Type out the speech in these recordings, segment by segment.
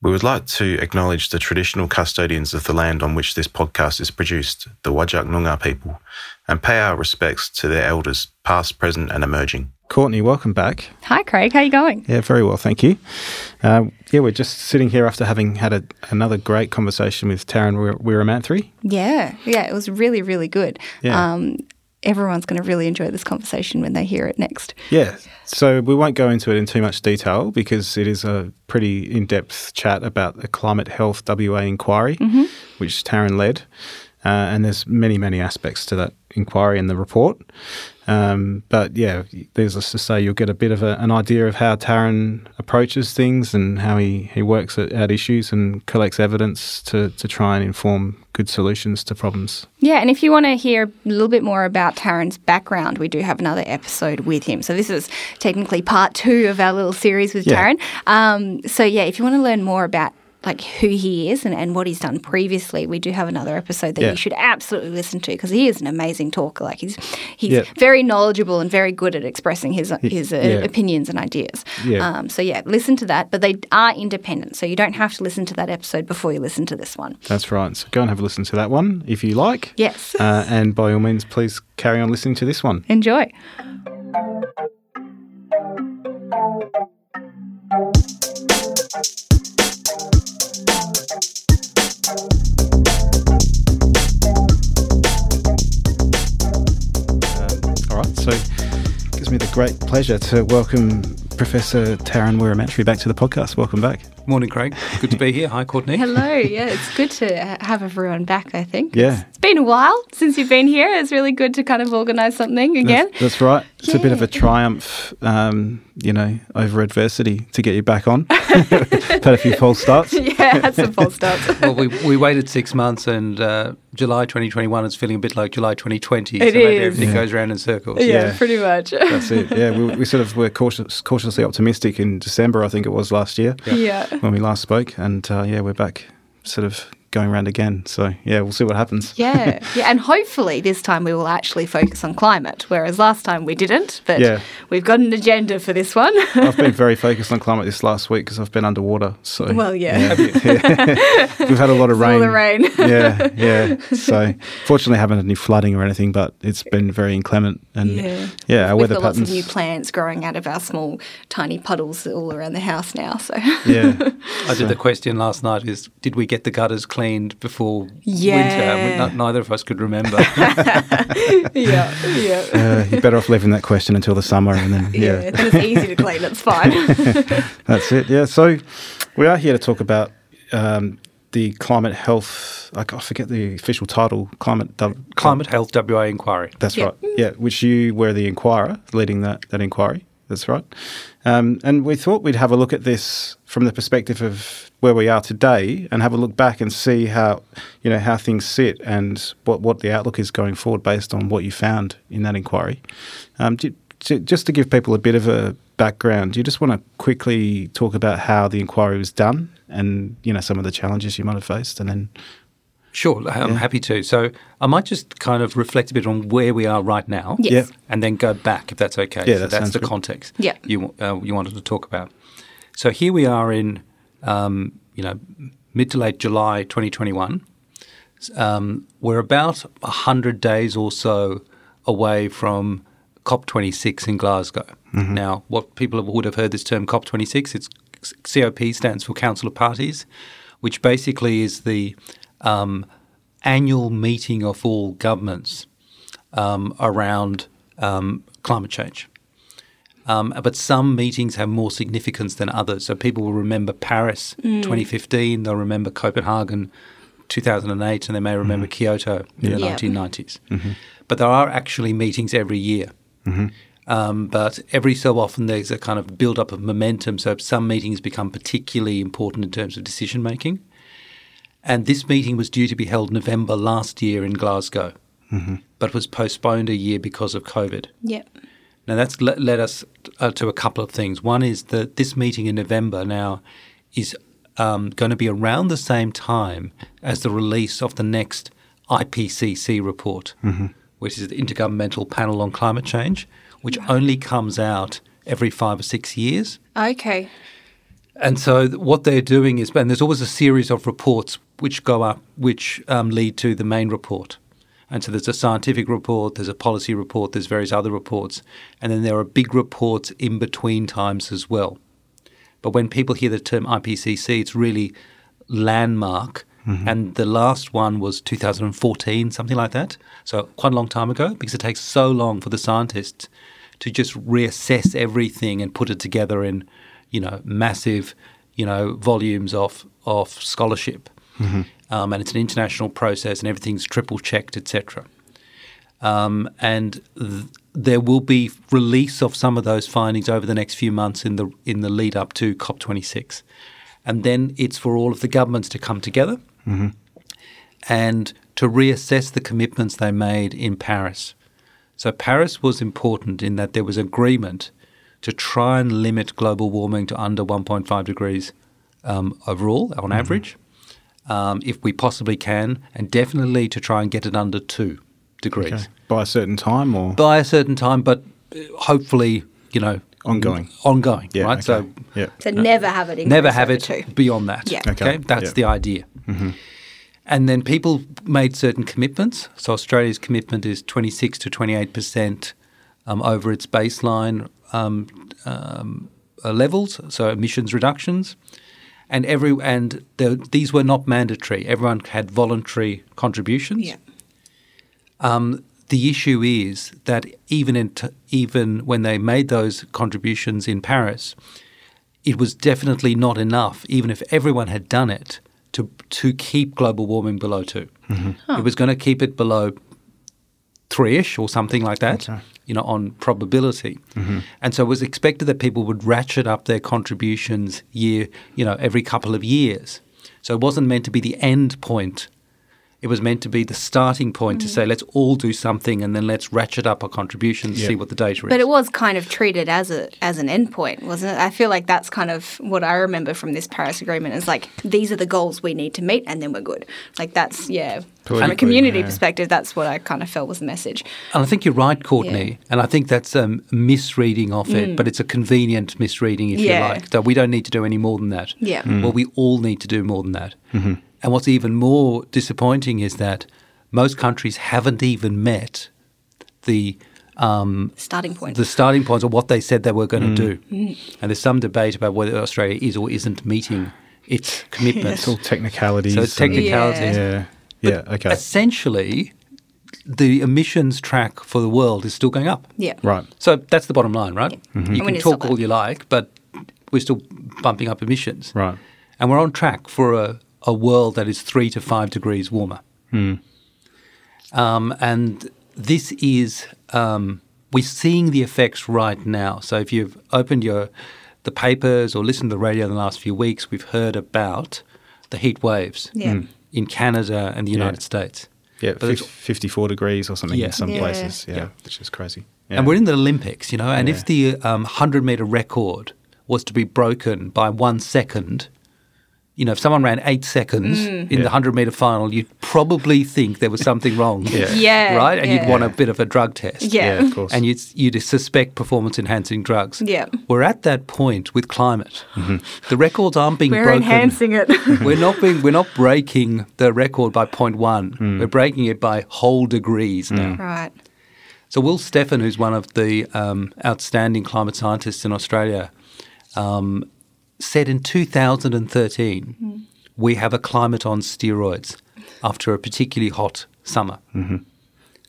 We would like to acknowledge the traditional custodians of the land on which this podcast is produced, the Whadjuk Noongar people, and pay our respects to their elders, past, present, and emerging. Courtney, welcome back. Hi, Craig. How are you going? Yeah, very well, thank you. Uh, yeah, we're just sitting here after having had a, another great conversation with Tarun Weeramanthri. Yeah, yeah, it was really, really good. Yeah. Um, everyone's going to really enjoy this conversation when they hear it next. Yeah, so we won't go into it in too much detail because it is a pretty in-depth chat about the Climate Health WA inquiry, which Tarun led. Uh, and there's many, many aspects to that inquiry in the report. Um, but yeah, there's just to say you'll get a bit of a, an idea of how Tarun approaches things and how he, he works at, at issues and collects evidence to, to try and inform good solutions to problems. Yeah, and if you want to hear a little bit more about Tarun's background, we do have another episode with him. So this is technically part two of our little series with Yeah. Tarun. Um, so yeah, if you want to learn more about like who he is and, and what he's done previously, we do have another episode that Yeah. you should absolutely listen to because he is an amazing talker. Like he's he's Yeah. very knowledgeable and very good at expressing his his uh, yeah. opinions and ideas. Um, so yeah, listen to that, but they are independent, so you don't have to listen to that episode before you listen to this one. That's right. So go and have a listen to that one if you like. Yes. Uh, and by all means, please carry on listening to this one. Enjoy. Uh, all right. So it gives me the great pleasure to welcome Professor Tarun Weeramanthri back to the podcast. Welcome back. Morning, Craig. Good to be here. Hi, Courtney. Hello. Yeah, it's good to have everyone back. I think. Yeah. It's been a while since you've been here. It's really good to kind of organise something again. That's, that's right. It's a bit of a triumph, um, you know, over adversity to get you back on. Had a few false starts. yeah, that's some false starts. Well, we, we waited six months, and uh, July 2021 is feeling a bit like July 2020. It so maybe is. everything Yeah. goes around in circles. yeah, Yeah. pretty much. That's it. Yeah, we, we sort of were cautious, cautiously optimistic in December, I think it was last year yeah. When we last spoke. And uh, yeah, we're back sort of going around again. So yeah, we'll see what happens. Yeah, yeah, and hopefully this time we will actually focus on climate, whereas last time we didn't. But Yeah. we've got an agenda for this one. I've been very focused on climate this last week because I've been underwater. So well, yeah, we've had a lot of rain. all rain. the rain. yeah, yeah. So fortunately, I haven't had any flooding or anything, but it's been very inclement. And Yeah. yeah, our We've weather got lots of new plants growing out of our small, tiny puddles all around the house now. So yeah, I did the question last night is, did we get the gutters cleaned before winter? Yeah. We, not, neither of us could remember. yeah, yeah. uh, you're better off leaving that question until the summer, and then Yeah, yeah, then it's easy to clean. It's fine. that's it. Yeah, so we are here to talk about um, the climate health. I, I forget the official title. Climate. dub- Climate Health WA inquiry. That's Yeah. right. Yeah, which you were the inquirer leading that, that inquiry. That's right. Um, and we thought we'd have a look at this from the perspective of where we are today and have a look back and see how, you know, how things sit and what, what the outlook is going forward based on what you found in that inquiry. Um, do, to, just to give people a bit of a background, do you just want to quickly talk about how the inquiry was done and, you know, some of the challenges you might have faced and then, Sure, I'm Yeah. happy to. So I might just kind of reflect a bit on where we are right now. Yes. Yeah. and then go back if that's okay. Yeah, so that that's the good. context. Yeah. you uh, you wanted to talk about. So here we are in um, you know mid to late July 2021. Um, we're about hundred days or so away from COP26 in Glasgow. Now, what people would have heard this term COP26, it's COP stands for Council of Parties, which basically is the um, annual meeting of all governments um, around um, climate change. Um, but some meetings have more significance than others. So people will remember Paris mm. 2015, they'll remember Copenhagen 2008, and they may remember mm-hmm. Kyoto in the Yeah. 1990s. Mm-hmm. But there are actually meetings every year. Mm-hmm. Um, but every so often there's a kind of build up of momentum. So some meetings become particularly important in terms of decision making. And this meeting was due to be held November last year in Glasgow, but was postponed a year because of COVID. yeah. Now that's le- led us uh, to a couple of things. One is that this meeting in November now is um, going to be around the same time as the release of the next IPCC report, which is the Intergovernmental Panel on Climate Change, which only comes out every five or six years. Okay. And so what they're doing is, and there's always a series of reports which go up, which um, lead to the main report. And so there's a scientific report, there's a policy report, there's various other reports, and then there are big reports in between times as well. But when people hear the term IPCC, it's really landmark. Mm-hmm. And the last one was 2014, something like that. So quite a long time ago, because it takes so long for the scientists to just reassess everything and put it together in, you know, massive, you know, volumes of of scholarship. Mm-hmm. Um, and it's an international process, and everything's triple checked, etc. Um, and th- there will be release of some of those findings over the next few months in the in the lead up to COP26, and then it's for all of the governments to come together and to reassess the commitments they made in Paris. So Paris was important in that there was agreement to try and limit global warming to under 1.5 degrees um, overall, on average, um, if we possibly can, and definitely to try and get it under two degrees Okay. By a certain time or by a certain time, but uh, hopefully, you know, ongoing? ongoing, Yeah. right? okay. So yeah. So never have it. never have it two. beyond that. Yeah. Okay, Okay. that's Yeah. the idea. And then people made certain commitments. So Australia's commitment is 26 to 28 percent um, over its baseline um, um, uh, levels, so emissions reductions. And every and the, these were not mandatory. Everyone had voluntary contributions. Yeah. Um, the issue is that even in t- even when they made those contributions in Paris, it was definitely not enough. Even if everyone had done it to to keep global warming below 2 it was going to keep it below three-ish or something like that. Okay. You know, on probability, mm-hmm. and so it was expected that people would ratchet up their contributions year, you know, every couple of years. So it wasn't meant to be the end point it was meant to be the starting point Mm. to say let's all do something and then let's ratchet up our contributions, Yeah. see what the data is. But it was kind of treated as a as an endpoint, wasn't it? I feel like that's kind of what I remember from this Paris Agreement is like these are the goals we need to meet, and then we're good. Like that's yeah. From a community yeah. perspective, that's what I kind of felt was the message. and I think you're right, Courtney. And I think that's a misreading of it, but it's a convenient misreading, if Mm. Yeah. you like. So we don't need to do any more than that. Yeah. Well, we all need to do more than that. And what's even more disappointing is that most countries haven't even met the um, Starting point. the starting points of what they said they were going to do. And there's some debate about whether Australia is or isn't meeting its commitments. It's all technicalities. So it's and- technicalities. Yeah. But Yeah. Okay. Essentially, the emissions track for the world is still going up. yeah. Right. So that's the bottom line, right? And You can talk all you like, but we're still bumping up emissions. Right. And we're on track for a, a world that is three to five degrees warmer. Um, and this is, um, we're seeing the effects right now. So if you've opened your the papers or listened to the radio in the last few weeks, we've heard about the heat waves Yeah. in Canada and the Yeah. United States. Yeah. But fif- it's- 54 degrees or something Yeah. in some Yeah. places. Yeah, Yeah. Which is crazy. And we're in the Olympics, you know, and Yeah. if the um, 100 meter record was to be broken by one second, you know, if someone ran eight seconds in Yeah. the 100 meter final, you'd probably think there was something wrong. Yeah. Yeah. Right? And you'd want a bit of a drug test. Yeah. Yeah, of course. And you'd, you'd suspect performance enhancing drugs. Yeah. We're at that point with climate. Mm-hmm. The records aren't being We're broken. enhancing it. we're not being we're not breaking the record by 0.1. Mm. We're breaking it by whole degrees now. right. So Will Steffen, who's one of the um, outstanding climate scientists in Australia, um, said in 2013 hmm. we have a climate on steroids after a particularly hot summer. Mm-hmm.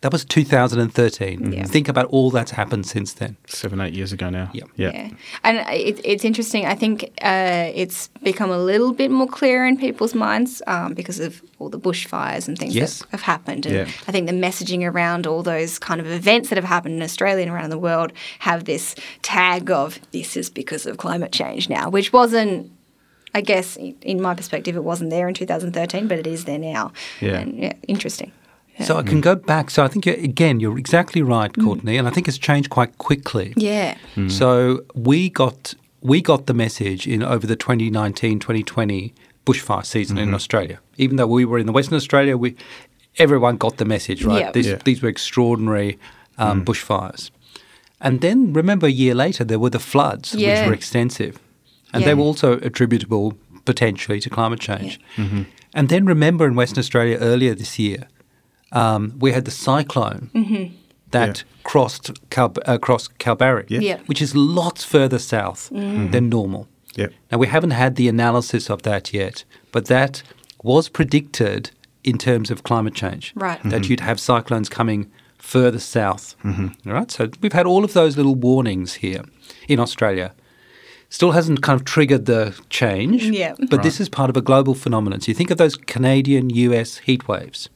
That was 2013. Yeah. Think about all that's happened since then. Seven, eight years ago now. Yeah. Yeah. Yeah. And it, it's interesting. I think uh, it's become a little bit more clear in people's minds um, because of all the bushfires and things Yes. that have happened. And Yeah. I think the messaging around all those kind of events that have happened in Australia and around the world have this tag of this is because of climate change now, which wasn't. I guess, in my perspective, it wasn't there in 2013, but it is there now. Yeah. And, yeah interesting. So I can hmm. go back. So I think, you're, again, you're exactly right, hmm. Courtney, and I think it's changed quite quickly. Yeah. Hmm. So we got we got the message in over the 2019-2020 bushfire season in mm-hmm. Australia. Even though we were in the Western Australia, we everyone got the message, right? Yeah. These, Yeah. these were extraordinary um, bushfires. And then remember a year later there were the floods, Yeah. which were extensive. and Yeah. they were also attributable potentially to climate change. Mm-hmm. And then remember in Western Australia earlier this year, um, we had the cyclone that crossed Cal- uh, crossed Kalbarri, Yeah. Yeah. which is lots further south than normal. Yep. Now, we haven't had the analysis of that yet, but that was predicted in terms of climate change. Right. That you'd have cyclones coming further south. All right. So we've had all of those little warnings here in Australia. Still hasn't kind of triggered the change. Yeah. But this is part of a global phenomenon. So you think of those Canadian US heat waves.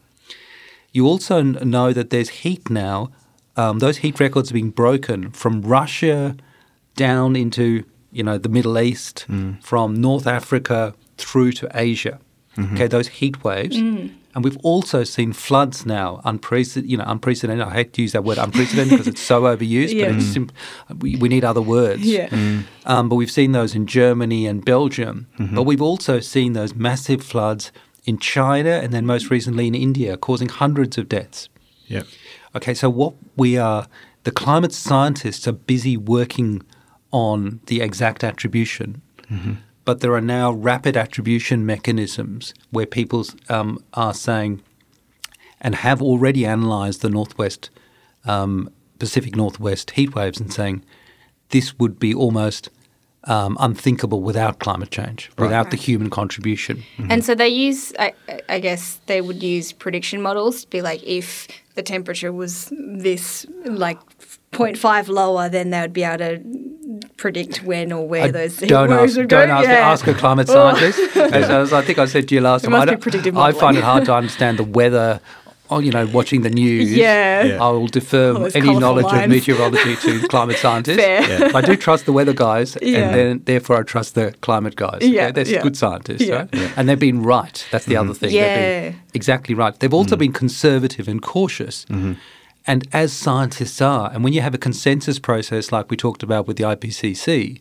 You also n- know that there's heat now. Um, those heat records are being broken from Russia down into you know the Middle East, mm. from North Africa through to Asia. Mm-hmm. Okay, those heat waves, mm. and we've also seen floods now. Unprecedented, you know, unprecedented. I hate to use that word unprecedented because it's so overused, Yeah. but it's sim- we, we need other words. Yeah. Mm. Um, but we've seen those in Germany and Belgium. Mm-hmm. But we've also seen those massive floods in China and then most recently in India, causing hundreds of deaths. Yep. Okay, so what we are, the climate scientists are busy working on the exact attribution, but there are now rapid attribution mechanisms where people um, are saying and have already analysed the Northwest, um, Pacific Northwest heat waves and saying this would be almost um, unthinkable without climate change, without the human contribution. And so they use, I, I guess they would use prediction models to be like, if the temperature was this, like 0.5 lower, then they would be able to predict when or where I those heat don't waves ask, would don't go. ask, Yeah. ask a climate Oh. scientist. as, as I think I said to you last It time, I, must be don't- predictive I find it hard to understand the weather. Oh, you know, watching the news. Yeah. Yeah. I will defer oh, All any colourful knowledge of meteorology to climate scientists. Fair. Yeah. I do trust the weather guys, Yeah. and then therefore I trust the climate guys. Yeah, Okay? They're yeah. good scientists, Yeah. right? And they've been right. That's the other mm-hmm. thing. They've Yeah. been exactly right. They've also mm. been conservative and cautious. Mm-hmm. And as scientists are, and when you have a consensus process like we talked about with the IPCC,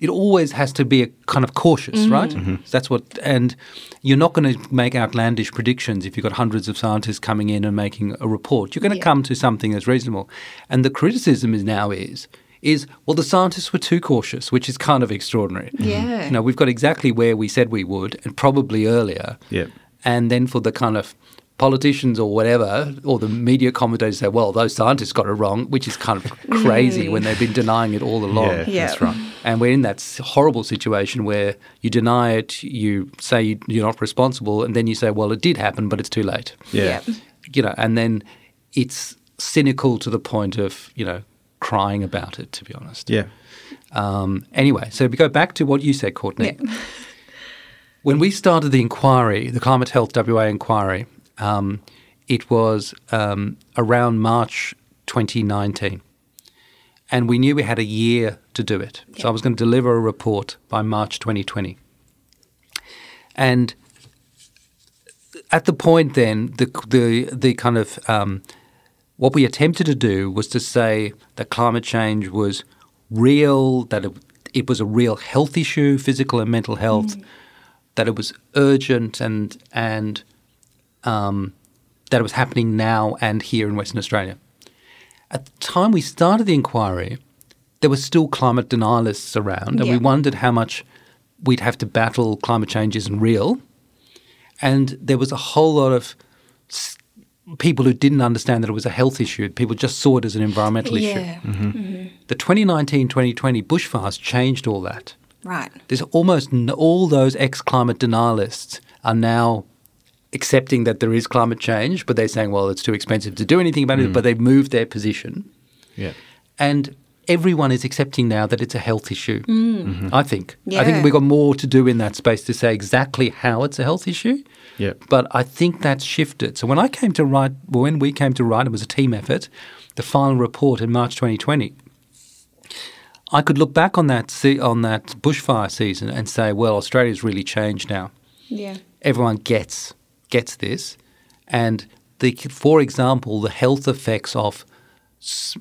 it always has to be a kind of cautious, mm-hmm. right? So that's what, and you're not going to make outlandish predictions if you've got hundreds of scientists coming in and making a report. You're going to Yeah. come to something that's reasonable. And the criticism is now is, is well, the scientists were too cautious, which is kind of extraordinary. Mm-hmm. Yeah. You know, we've got exactly where we said we would, and probably earlier. yeah And then for the kind of politicians or whatever, or the media commentators say, well, those scientists got it wrong, which is kind of crazy when they've been denying it all along. Yeah, Yeah. that's right. And we're in that horrible situation where you deny it, you say you- you're not responsible, and then you say, well, it did happen, but it's too late. Yeah. You know, and then it's cynical to the point of, you know, crying about it, to be honest. Yeah. Um, anyway, so if we go back to what you said, Courtney. Yeah. When we started the inquiry, the Climate Health WA inquiry, um, it was um, around March 2019. And we knew we had a year to do it. So I was going to deliver a report by March 2020. And at the point then, the, the, the kind of um, what we attempted to do was to say that climate change was real, that it, it was a real health issue, physical and mental health, that it was urgent and and um, that it was happening now and here in Western Australia. At the time we started the inquiry, there were still climate denialists around, and we wondered how much we'd have to battle climate change isn't real. And there was a whole lot of people who didn't understand that it was a health issue. People just saw it as an environmental issue. Yeah. The 2019 2020 bushfires changed all that. Right. There's almost all those ex climate denialists are now accepting that there is climate change, but they're saying, well, it's too expensive to do anything about it, but hmm. they've moved their position. Yeah. And everyone is accepting now that it's a health issue. Hmm. I think. I think we've got more to do in that space to say exactly how it's a health issue. Yeah. But I think that's shifted. So when I came to write, when we came to write, it was a team effort, the final report in March 2020. I could look back on that se- on that bushfire season and say, well, Australia's really changed now. Yeah. Everyone gets gets this, and the for example, the health effects of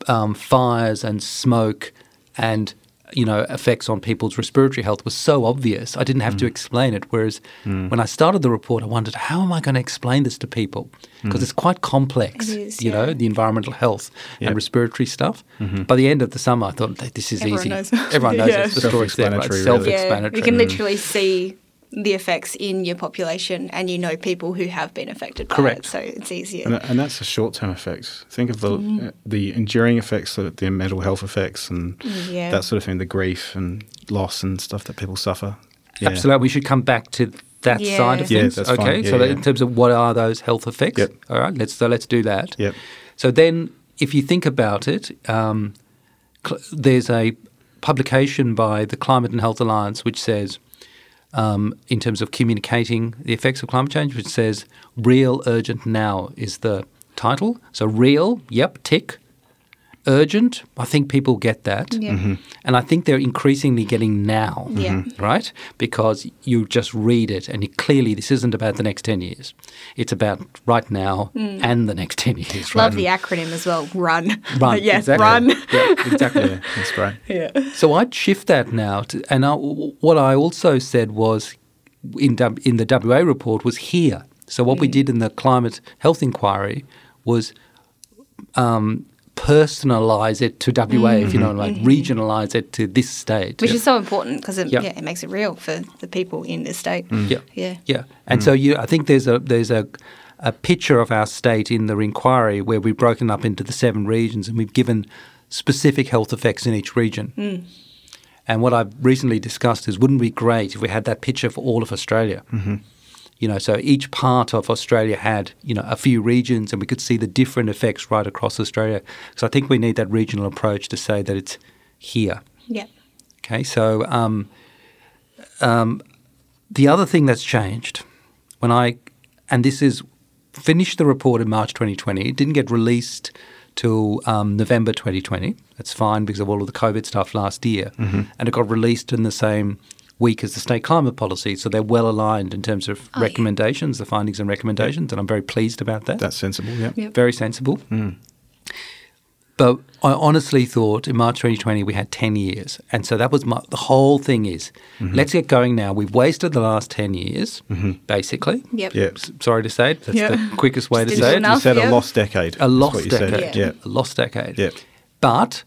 um, fires and smoke and you know, effects on people's respiratory health was so obvious. I didn't have Mm. to explain it. Whereas when I started the report, I wondered how am I going to explain this to people because Mm. it's quite complex. It is, you know, the environmental health Yeah. and respiratory stuff. Mm-hmm. By the end of the summer, I thought this is Everyone easy. knows. Everyone knows Yeah. it's the story's there, right? Self-explanatory, really. Self-explanatory. Yeah, you can literally see the effects in your population, and you know people who have been affected by Correct. it, so it's easier. And, and that's a short term effects. Think of the Mm. uh, the enduring effects, the, the mental health effects, and Yeah. that sort of thing, the grief and loss and stuff that people suffer. Yeah. Absolutely. We should come back to that Yeah. side of Yeah, things. that's okay. fine. Yeah, so that in terms of what are those health effects? Yep. All right. Let's so let's do that. Yep. So then, if you think about it, um, cl- there's a publication by the Climate and Health Alliance which says, um, in terms of communicating the effects of climate change, which says "real, urgent, now" is the title. So real, yep, tick. Urgent, I think people get that. Yeah. Mhm. And I think they're increasingly getting now Yeah. Mm-hmm. right? Because you just read it and you, clearly this isn't about the next 10 years. It's about right now and the next 10 years, right? Love the acronym as well. Run. Run, yes, exactly. run. Yeah, exactly. Yeah, that's great. yeah. So I'd shift that now. To, and I, what I also said was in, in the WA report was here. So what we did in the climate health inquiry was um, personalise it to WA, if you mm. know, like mm-hmm. regionalise it to this state. Which is so important because it, Yeah. yeah, it makes it real for the people in the state. Mm. Yeah. Yeah. Yeah, and mm. so you, I think there's a there's a a picture of our state in the inquiry where we've broken up into the seven regions and we've given specific health effects in each region. And what I've recently discussed is, wouldn't it be great if we had that picture for all of Australia? Mm-hmm. You know, so each part of Australia had you know a few regions, and we could see the different effects right across Australia. So I think we need that regional approach to say that it's here. Yeah. Okay, so um, um, the other thing that's changed when I, and this is finished the report in March 2020, it didn't get released till um, November 2020. That's fine because of all of the COVID stuff last year, and it got released in the same week as the state climate policy. So they're well aligned in terms of Oh, yeah. recommendations, the findings and recommendations, and I'm very pleased about that. That's sensible. Yeah. Yeah. Very sensible. Hmm. But I honestly thought in March 2020 we had 10 years. And so that was my, the whole thing is mm-hmm. let's get going now. We've wasted the last 10 years, mm-hmm. basically. Yep. Yeah. S- Sorry to say it. That's Yeah. the quickest way to say didn't it. do You said yeah. a lost decade. A lost decade. Said. Yeah. Yeah. A lost decade. Yeah. But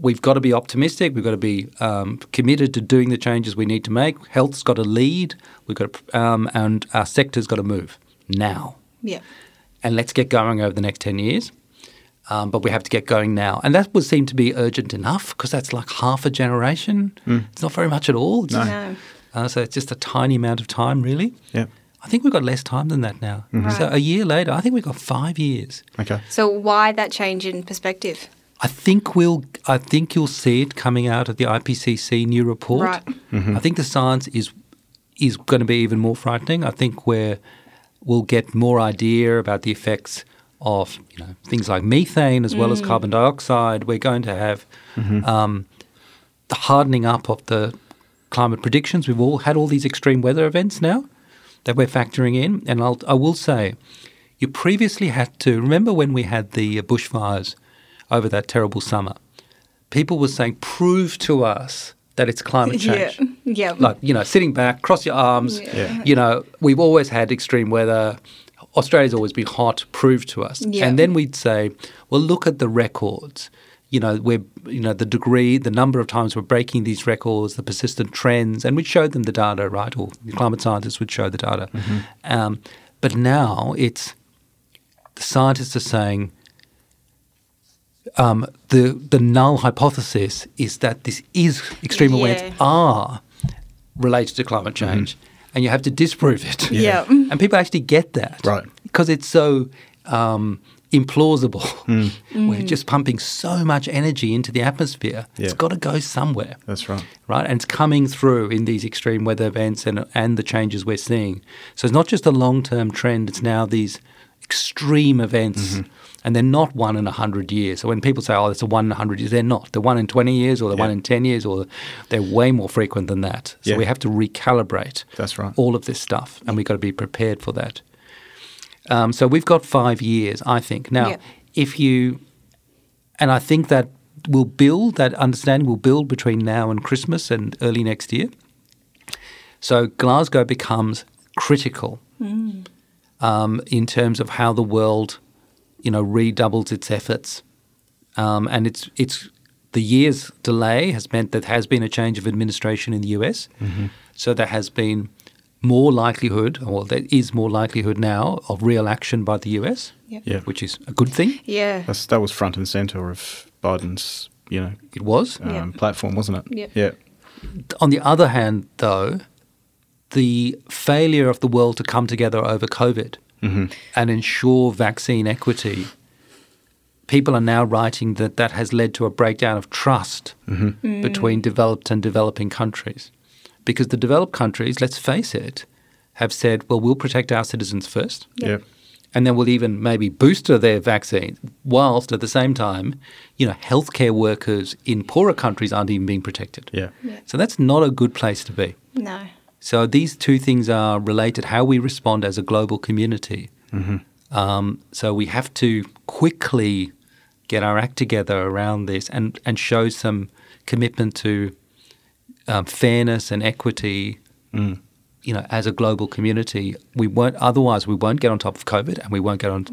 we've got to be optimistic. We've got to be um, committed to doing the changes we need to make. Health's got to lead. We've got to, um, and our sector's got to move now. Yeah. and let's get going over the next 10 years. Um, but we have to get going now. And that would seem to be urgent enough because that's like half a generation. It's not very much at all. It's- No. Uh, so it's just a tiny amount of time, really. Yeah. I think we've got less time than that now. So Right. a year later, I think we've got five years. Okay. So why that change in perspective? I think we'll. I think you'll see it coming out of the IPCC new report. Right. I think the science is is going to be even more frightening. I think where we'll get more idea about the effects of you know things like methane as well as carbon dioxide. We're going to have um, the hardening up of the climate predictions. We've all had all these extreme weather events now that we're factoring in, and I'll, I will say, you previously had to remember when we had the uh, bushfires over that terrible summer. People were saying, "Prove to us that it's climate change." Yeah. Yeah. like you know sitting back cross your arms Yeah. you know we've always had extreme weather australia's always been hot prove to us Yeah. and then we'd say well look at the records you know we're you know the degree the number of times we're breaking these records the persistent trends and we'd show them the data right or the climate scientists would show the data um, but now it's the scientists are saying um, the the null hypothesis is that this is extreme Yeah. events are related to climate change, and you have to disprove it. Yeah. and people actually get that, Right. Because it's so um, implausible. We're just pumping so much energy into the atmosphere. it's got to go somewhere That's right. right? And it's coming through in these extreme weather events and and the changes we're seeing. So it's not just a long term trend; it's now these extreme events, and they're not one in a hundred years. So when people say, "Oh, it's a one in hundred years," they're not. They're one in twenty years, or they're one in ten years, or they're way more frequent than that. So Yeah. we have to recalibrate That's right. all of this stuff, and we've got to be prepared for that. Um, so we've got five years, I think. Now, Yeah. if you, and I think that will build that understanding will build between now and Christmas and early next year. So Glasgow becomes critical um, in terms of how the world, you know, redoubles its efforts, um, and it's it's the year's delay has meant that there has been a change of administration in the US, so there has been more likelihood, or there is more likelihood now of real action by the US, Yeah. which is a good thing. Yeah. That's, that was front and center of Biden's, you know, It was. um, Yeah. platform, wasn't it? Yep. Yeah. On the other hand, though, the failure of the world to come together over COVID Mm-hmm. and ensure vaccine equity, people are now writing that that has led to a breakdown of trust mm-hmm. between developed and developing countries. Because the developed countries, let's face it, have said, well, we'll protect our citizens first. Yeah. and then we'll even maybe booster their vaccine, whilst at the same time, you know, healthcare workers in poorer countries aren't even being protected. Yeah. So that's not a good place to be. No. So these two things are related. How we respond as a global community. Um, so we have to quickly get our act together around this and and show some commitment to um, fairness and equity. You know, as a global community, we won't. Otherwise, we won't get on top of COVID, and we won't get on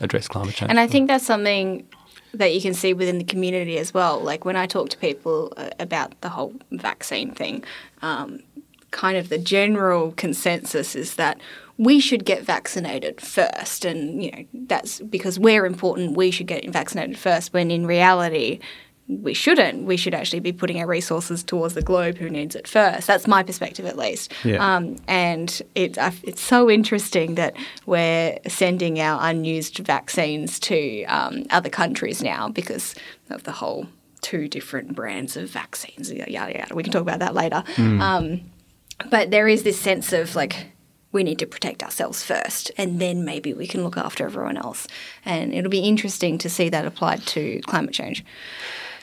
address climate change. And I think that's something that you can see within the community as well. Like when I talk to people uh, about the whole vaccine thing, um, kind of the general consensus is that we should get vaccinated first, and you know that's because we're important. We should get vaccinated first. When in reality, we shouldn't. We should actually be putting our resources towards the globe who needs it first. That's my perspective, at least. Yeah. Um, and it, it's so interesting that we're sending our unused vaccines to um, other countries now because of the whole two different brands of vaccines. Yada yada. yada. We can talk about that later. Um, but there is this sense of like we need to protect ourselves first, and then maybe we can look after everyone else. And it'll be interesting to see that applied to climate change.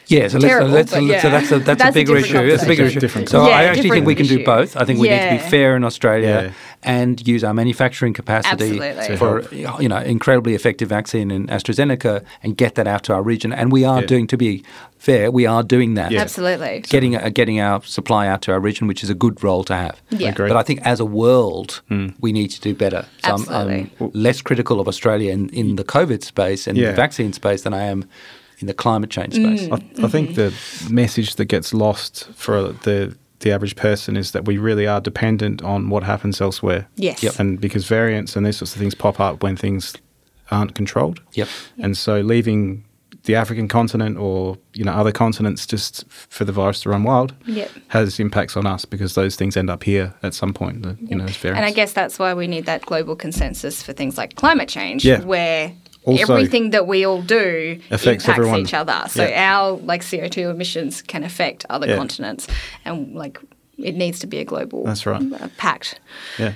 Yeah, so, Terrible, let's, let's, so that's a, that's, That's a a bigger different issue. That's a bigger issue. Different so Yeah, I actually think we can do both. I think we need to be fair in Australia Yeah. and use our manufacturing capacity Absolutely. for you know incredibly effective vaccine in AstraZeneca and get that out to our region. And we are Yeah. doing, to be fair, we are doing that. Yeah. Absolutely. Getting uh, getting our supply out to our region, which is a good role to have. Yeah. Agreed. But I think as a world, we need to do better. So I'm, Absolutely. I'm less critical of Australia in, in the COVID space and Yeah. the vaccine space than I am in the climate change space. Mm. I, I think the message that gets lost for the the average person is that we really are dependent on what happens elsewhere. Yes. Yep. And because variants and these sorts of things pop up when things aren't controlled. Yep. And so leaving the African continent or you know other continents just for the virus to run wild Yep. has impacts on us because those things end up here at some point. The, you know, as variants. And I guess that's why we need that global consensus for things like climate change, Yeah. where Also- everything that we all do Affects impacts everyone. each other. So Yeah. our like CO2 emissions can affect other Yeah. continents, and like it needs to be a global That's right. uh, pact. yeah.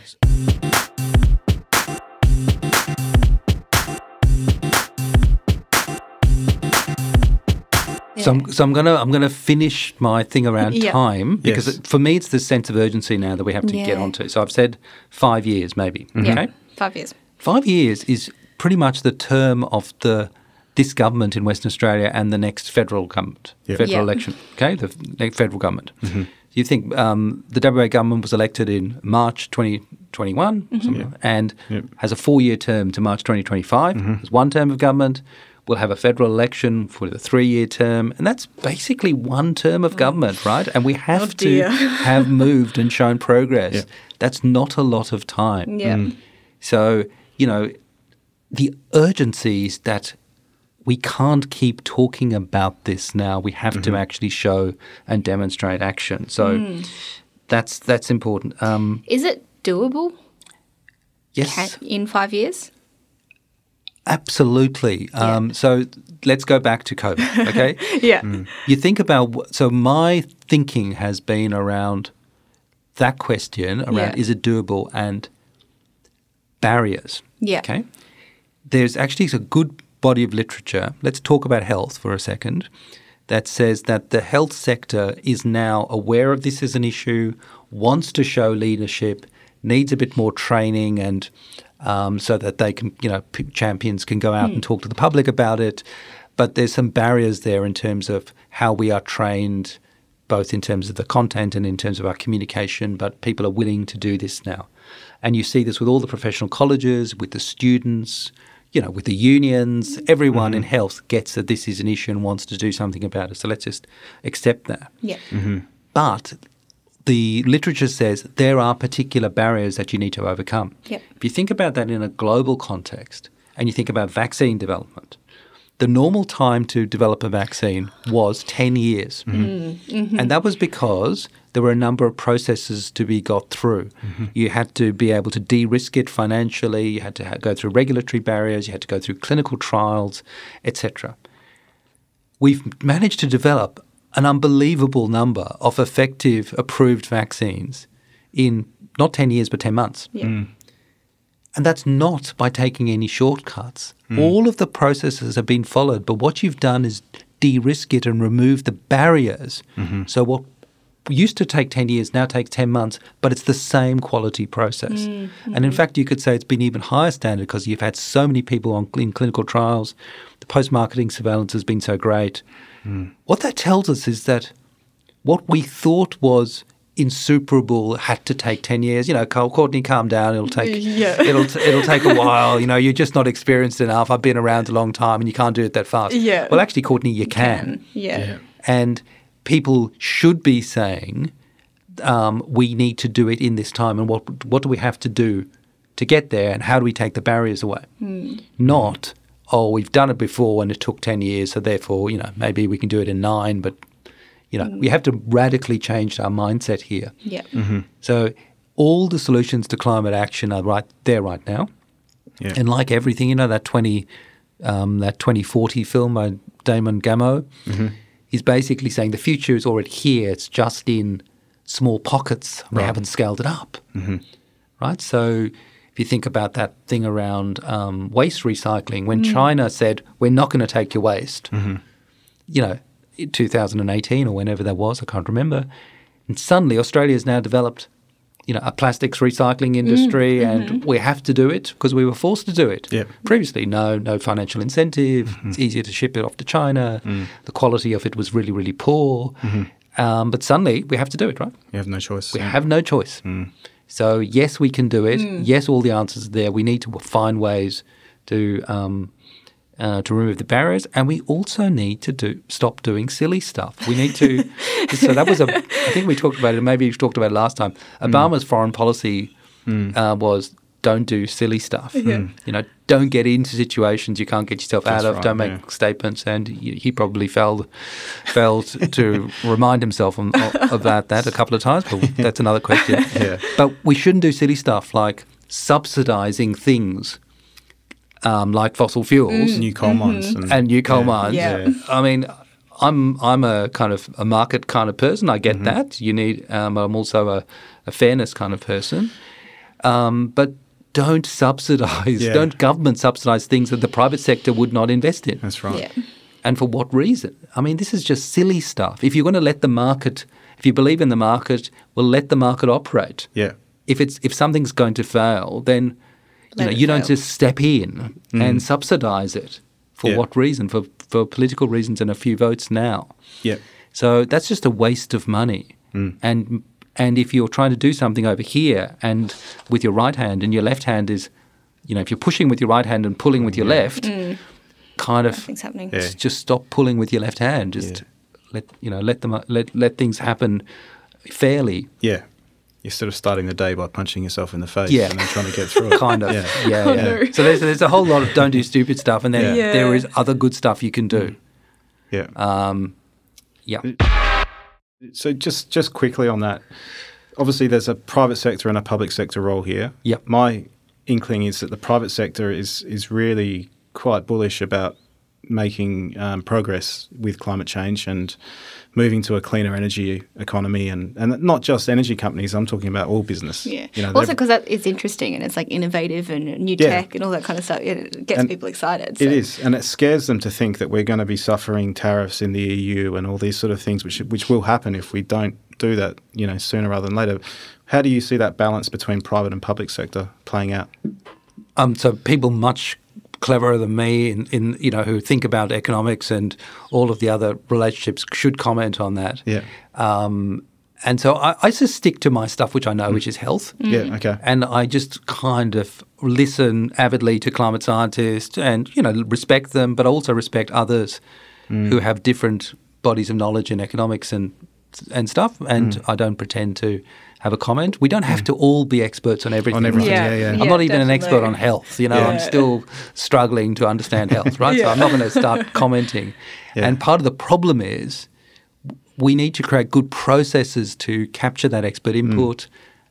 So I'm, so I'm gonna I'm gonna finish my thing around Yeah. time because Yes. it, for me it's the sense of urgency now that we have to get onto. So I've said five years maybe. Yeah, Okay, five years. five years is pretty much the term of the this government in Western Australia and the next federal government, Yeah. federal Yeah. election. Okay, the f- next federal government. Mm-hmm. You think um, the WA government was elected in March 2021 mm-hmm. something, and Yep. has a four-year term to March 2025. Mm-hmm. There's one term of government. We'll have a federal election for the three-year term, and that's basically one term of government, right? And we have Oh, to have moved and shown progress. Yeah. That's not a lot of time. Yeah. Mm. So, you know, the urgencies that we can't keep talking about this now. We have to actually show and demonstrate action. So that's that's important. Um, Is it doable yes, Can- in five years? absolutely. Um, So let's go back to COVID. Okay, Yeah. you think about so my thinking has been around that question around Yeah. is it doable and barriers. Yeah. Okay. There's actually a good body of literature. Let's talk about health for a second. That says that the health sector is now aware of this as an issue, wants to show leadership, needs a bit more training, and um, so that they can, you know, p- champions can go out and talk to the public about it. but there's some barriers there in terms of how we are trained, both in terms of the content and in terms of our communication. But people are willing to do this now, and you see this with all the professional colleges, with the students. You know, with the unions, everyone in mm-hmm. health gets that this is an issue and wants to do something about it. So let's just accept that. Yeah. Mm-hmm. But the literature says there are particular barriers that you need to overcome. Yep. If you think about that in a global context and you think about vaccine development, the normal time to develop a vaccine was 10 years. Mm-hmm. Mm-hmm. And that was because there were a number of processes to be got through. Mm-hmm. You had to be able to de risk it financially, you had to ha- go through regulatory barriers, you had to go through clinical trials, etc we've managed to develop an unbelievable number of effective approved vaccines in not 10 years but 10 months. Yeah. Mm. And that's not by taking any shortcuts. Hmm. All of the processes have been followed, but what you've done is de risk it and remove the barriers. Mm-hmm. So, what used to take 10 years now takes 10 months, but it's the same quality process. Mm-hmm. And in fact, you could say it's been even higher standard because you've had so many people on, in clinical trials, the post marketing surveillance has been so great. Hmm. What that tells us is that what we thought was insuperable had to take 10 years. You know courtney calm down. It'll take Yeah. it'll t- it'll take a while. You know you're just not experienced enough. I've been around a long time and you can't do it that fast. Yeah. well actually courtney you can. Yeah. and people should be saying um, we need to do it in this time and what what do we have to do to get there and how do we take the barriers away? Not oh we've done it before and it took 10 years so therefore you know maybe we can do it in 9 but you know mm. we have to radically change our mindset here Yeah. Mm-hmm. so all the solutions to climate action are right there right now Yeah. and like everything, you know that twenty, um, that twenty forty film by Damon Gameau, mm-hmm. is basically saying the future is already here. It's just in small pockets. We haven't scaled it up, mm-hmm. right? So if you think about that thing around um, waste recycling, when mm. China said we're not going to take your waste, you know, in 2018 or whenever that was, I can't remember, and suddenly Australia's now developed. You know, a plastics recycling mm, industry, mm-hmm. and we have to do it because we were forced to do it. Yep. Previously, no, no financial incentive. Mm-hmm. It's easier to ship it off to China. Mm. The quality of it was really, really poor. Mm-hmm. Um, but suddenly, we have to do it, right? You have no choice. We have no choice. Mm. So yes, we can do it. Yes, all the answers are there. We need to find ways to um, uh, to remove the barriers, and we also need to do stop doing silly stuff. We need to. so that was a. I think we talked about it. Maybe we talked about it last time. Obama's foreign policy uh, was. Don't do silly stuff. Yeah. You know, don't get into situations you can't get yourself That's out of. right, don't make yeah. statements, and he, he probably failed failed to remind himself of, about that a couple of times. But that's another question. Yeah. But we shouldn't do silly stuff like subsidising things um, like fossil fuels New coal mines and, and new coal yeah. mines. Yeah. I mean, I'm I'm a kind of a market kind of person. I get that. You need. Um, I'm also a, a fairness kind of person. Um, but don't subsidise. Yeah. Don't government subsidise things that the private sector would not invest in. That's right. Yeah. And for what reason? I mean, this is just silly stuff. If you're going to let the market, if you believe in the market, well, let the market operate. Yeah. If it's if something's going to fail, then you know you don't just step in mm. and subsidise it. For Yeah. what reason? For for political reasons and a few votes now. Yeah. So that's just a waste of money. Mm. And and if you're trying to do something over here and with your right hand and your left hand is, you know, if you're pushing with your right hand and pulling with your left, mm. kind of Nothing's happening. Yeah. just stop pulling with your left hand. Just let you know let them let let things happen fairly. Yeah. You're sort of starting the day by punching yourself in the face Yeah. and then trying to get through it. Kind of, Yeah. yeah, yeah. no. So there's there's a whole lot of don't do stupid stuff, and then Yeah. Yeah. there is other good stuff you can do. Yeah. Um, yeah, So just just quickly on that, obviously there's a private sector and a public sector role here. Yep. My inkling is that the private sector is is really quite bullish about making um, progress with climate change and moving to a cleaner energy economy and, and not just energy companies. I'm talking about all business. Yeah. You know, also, because it's interesting and it's like innovative and new Yeah. tech and all that kind of stuff. It gets And people excited. It so- is, and it scares them to think that we're going to be suffering tariffs in the EU and all these sort of things, which which will happen if we don't do that, you know, sooner rather than later. How do you see that balance between private and public sector playing out? Um, so people much cleverer than me in, in you know who think about economics and all of the other relationships should comment on that. Yeah. Um, and so I, I just stick to my stuff, which I know, mm. which is health. Yeah. Mm-hmm. Okay. And I just kind of listen avidly to climate scientists and, you know, respect them, but also respect others mm. who have different bodies of knowledge in economics and and stuff. And mm. I don't pretend to have a comment. We don't have to all be experts on everything. On everything. right? Yeah. Yeah. Yeah. I'm not even an expert on health. You know, Yeah. I'm still struggling to understand health, right? So I'm not going to start commenting. Yeah. And part of the problem is we need to create good processes to capture that expert Mm. input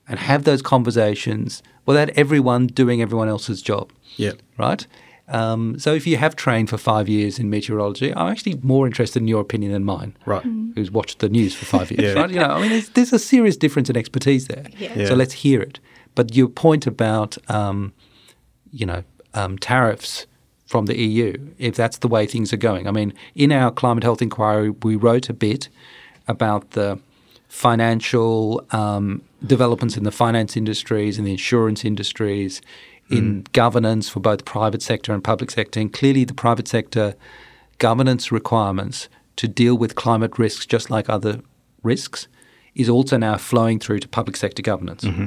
and have those conversations without everyone doing everyone else's job, Yeah. right? Um, so if you have trained for five years in meteorology, I'm actually more interested in your opinion than mine. Right. Who's watched the news for five years, Yeah. right? You know, I mean, there's, there's a serious difference in expertise there. Yeah. Yeah. So let's hear it. But your point about, um, you know, um, tariffs from the EU, if that's the way things are going. I mean, in our climate health inquiry, we wrote a bit about the financial um, developments in the finance industries and the insurance industries, in hmm. governance for both private sector and public sector. And clearly, the private sector governance requirements to deal with climate risks, just like other risks, is also now flowing through to public sector governance. Mm-hmm.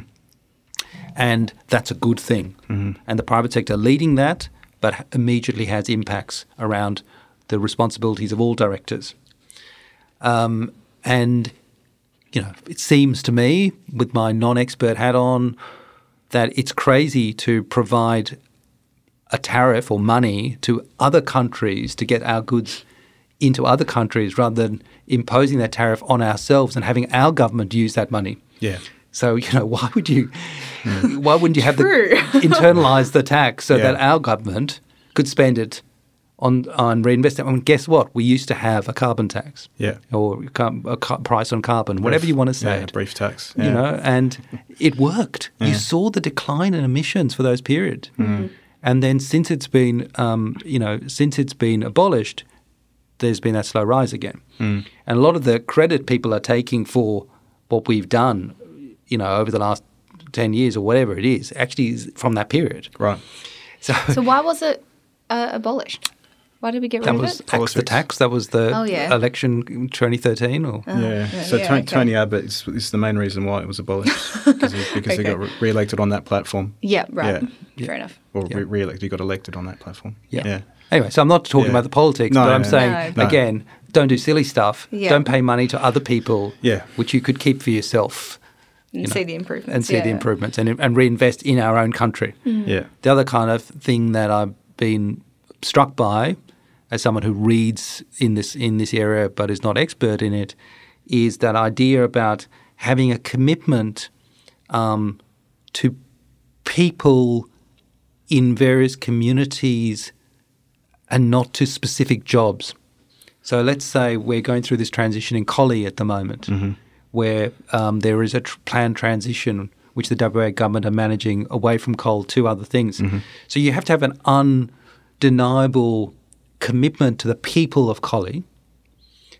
And that's a good thing. Mm-hmm. And the private sector leading that, but immediately has impacts around the responsibilities of all directors. Um, and, you know, it seems to me, with my non expert hat on, that it's crazy to provide a tariff or money to other countries to get our goods into other countries rather than imposing that tariff on ourselves and having our government use that money. Yeah. So you know why would you? Why wouldn't you have True. the internalize the tax so Yeah. that our government could spend it on on reinvesting? I mean, guess what? We used to have a carbon tax, Yeah. or a ca- price on carbon, whatever you want to say. Yeah. it, Brief tax. You know, and it worked. You saw the decline in emissions for those periods, Mm-hmm. and then since it's been, um, you know, since it's been abolished, there's been that slow rise again. Mm. And a lot of the credit people are taking for what we've done, you know, over the last 10 years or whatever it is, actually is from that period. Right. So, So why was it uh, abolished? Why did we get rid that of was it? tax the tax. That was the Oh, yeah. election 2013 or oh, yeah. yeah, So yeah, Tony, okay. Tony Abbott is, is the main reason why it was abolished because he, because he got re- re-elected on that platform. Yeah, right. Yeah. Fair enough. Or Yeah. re- re-elected, he got elected on that platform. Yeah. Yeah. Anyway, so I'm not talking Yeah. about the politics, No, but I'm no. saying No. again, don't do silly stuff. Yeah. Don't pay money to other people, Yeah. which you could keep for yourself And know, see the improvements. and see the improvements and, and reinvest in our own country. Mm-hmm. Yeah. The other kind of thing that I've been struck by, as someone who reads in this in this area but is not expert in it, is that idea about having a commitment um, to people in various communities and not to specific jobs. So let's say we're going through this transition in Collie at the moment, where um, there is a tr- planned transition which the WA government are managing away from coal to other things. So you have to have an undeniable commitment to the people of Collie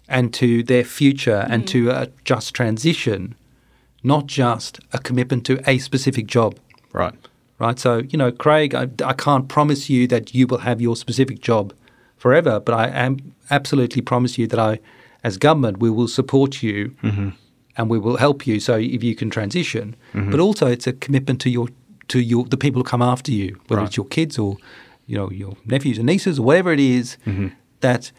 and to their future and mm. to a just transition, not just a commitment to a specific job Right. right? So, you know, Craig, I, I can't promise you that you will have your specific job forever, but I am absolutely promise you that I, as government, we will support you mm-hmm. and we will help you so if you can transition. Mm-hmm. But also, it's a commitment to your to your the people who come after you, whether Right. it's your kids or you know your nephews and nieces or whatever it is, mm-hmm. that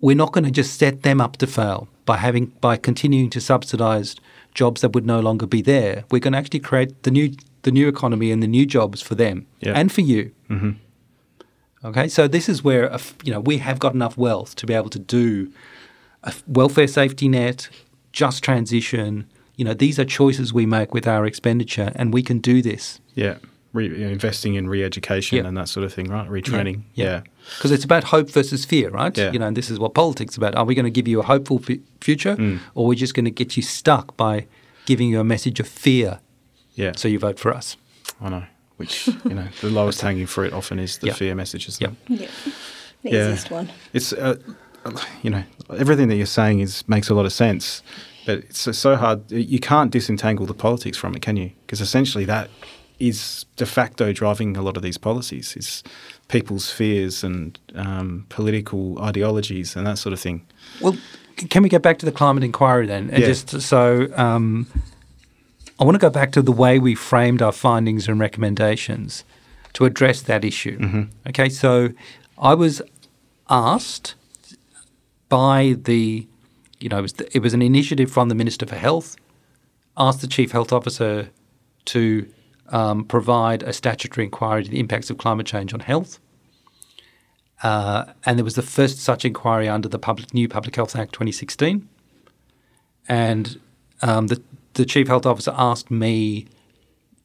we're not going to just set them up to fail by having by continuing to subsidise jobs that would no longer be there. We're going to actually create the new the new economy and the new jobs for them Yeah. and for you. Mm-hmm. Okay, so this is where a f- you know we have got enough wealth to be able to do a welfare safety net, just transition. You know, these are choices we make with our expenditure, and we can do this. Yeah. Re- you know, investing in re-education Yeah. and that sort of thing, right? Retraining. Yeah. Because it's about hope versus fear, right? Yeah. You know, and this is what politics is about. Are we going to give you a hopeful f- future, Mm. or are we just going to get you stuck by giving you a message of fear Yeah. so you vote for us? I know. Which, you know, the lowest hanging fruit often is the Yeah. fear message, isn't Yeah. it? Yeah. The Yeah. easiest one. It's, uh, you know, everything that you're saying is makes a lot of sense, but it's so hard. You can't disentangle the politics from it, can you? Because essentially that is de facto driving a lot of these policies. Is people's fears and um, political ideologies and that sort of thing. Well, can we get back to the climate inquiry then? And Yeah. just so um, I want to go back to the way we framed our findings and recommendations to address that issue. Okay, so I was asked by the, you know, it was, it was an initiative from the Minister for Health, asked the Chief Health Officer to um, provide a statutory inquiry to the impacts of climate change on health. Uh, and there was the first such inquiry under the public, new Public Health Act 2016. And um, the, the Chief Health Officer asked me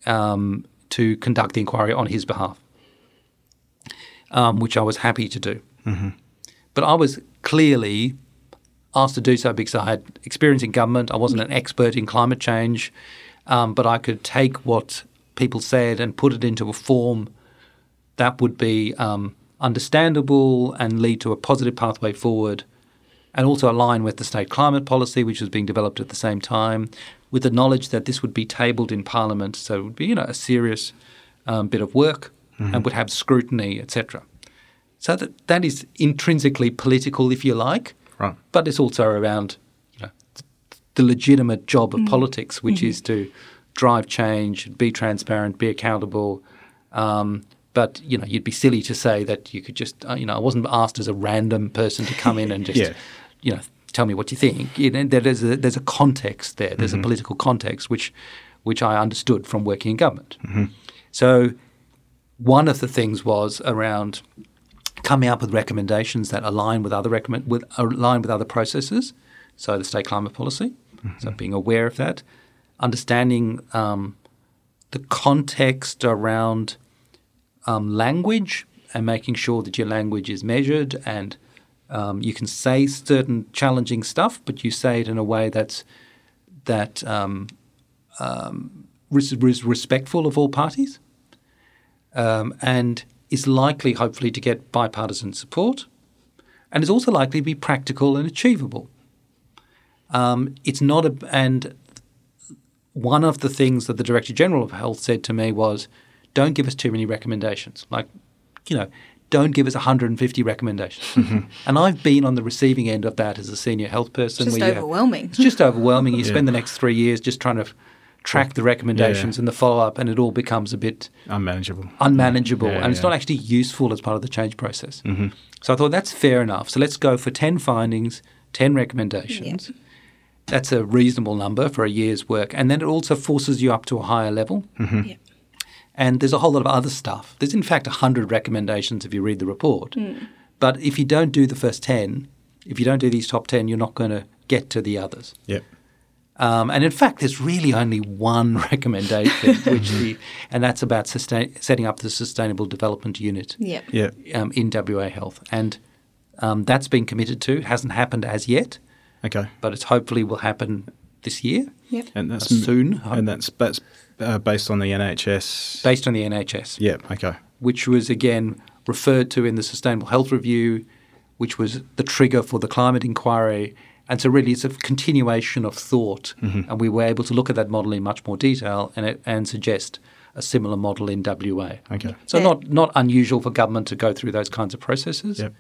um, to conduct the inquiry on his behalf, um, which I was happy to do. But I was clearly asked to do so because I had experience in government. I wasn't an expert in climate change, um, but I could take what people said and put it into a form that would be um, understandable and lead to a positive pathway forward, and also align with the state climate policy, which was being developed at the same time, with the knowledge that this would be tabled in Parliament. So it would be, you know, a serious um, bit of work and would have scrutiny, etc. So that that is intrinsically political, if you like, Right. but it's also around you know, the legitimate job of politics, which is to drive change, be transparent, be accountable. Um, but you know, you'd be silly to say that you could just uh, you know, I wasn't asked as a random person to come in and just Yeah. you know tell me what you think. You know, there's a there's a context there. There's a political context which which I understood from working in government. So one of the things was around coming up with recommendations that align with other recommend with align with other processes. So the state climate policy. So being aware of that, understanding um, the context around um, language and making sure that your language is measured and um, you can say certain challenging stuff, but you say it in a way that's that um, um, res- res- respectful of all parties um, and is likely, hopefully, to get bipartisan support, and is also likely to be practical and achievable. Um, it's not a and one of the things that the Director General of Health said to me was, "Don't give us too many recommendations. Like, you know, don't give us 150 recommendations." Mm-hmm. And I've been on the receiving end of that as a senior health person. Just where you have- overwhelming. it's just overwhelming. You spend the next three years just trying to track the recommendations and the follow up, and it all becomes a bit Unmanageable. unmanageable, Yeah, and it's not actually useful as part of the change process. Mm-hmm. So I thought that's fair enough. So let's go for 10 findings, 10 recommendations. That's a reasonable number for a year's work. And then it also forces you up to a higher level. Yeah. And there's a whole lot of other stuff. There's, in fact, 100 recommendations if you read the report. But if you don't do the first 10, if you don't do these top 10, you're not going to get to the others. Yep. Um, and in fact, there's really only one recommendation, which the, and that's about sustain, setting up the Sustainable Development Unit Yep. Yep. um, in WA Health, and um, that's been committed to. It hasn't happened as yet, Okay. but it's hopefully will happen this year, Yep. And that's Uh, soon, And that's that's uh, based on the NHS. based on the NHS, Yep. Okay. which was again referred to in the Sustainable Health Review, which was the trigger for the climate inquiry. And so, really, it's a continuation of thought, and we were able to look at that model in much more detail and, and suggest a similar model in WA. Okay. So Yeah. not not unusual for government to go through those kinds of processes. Yep.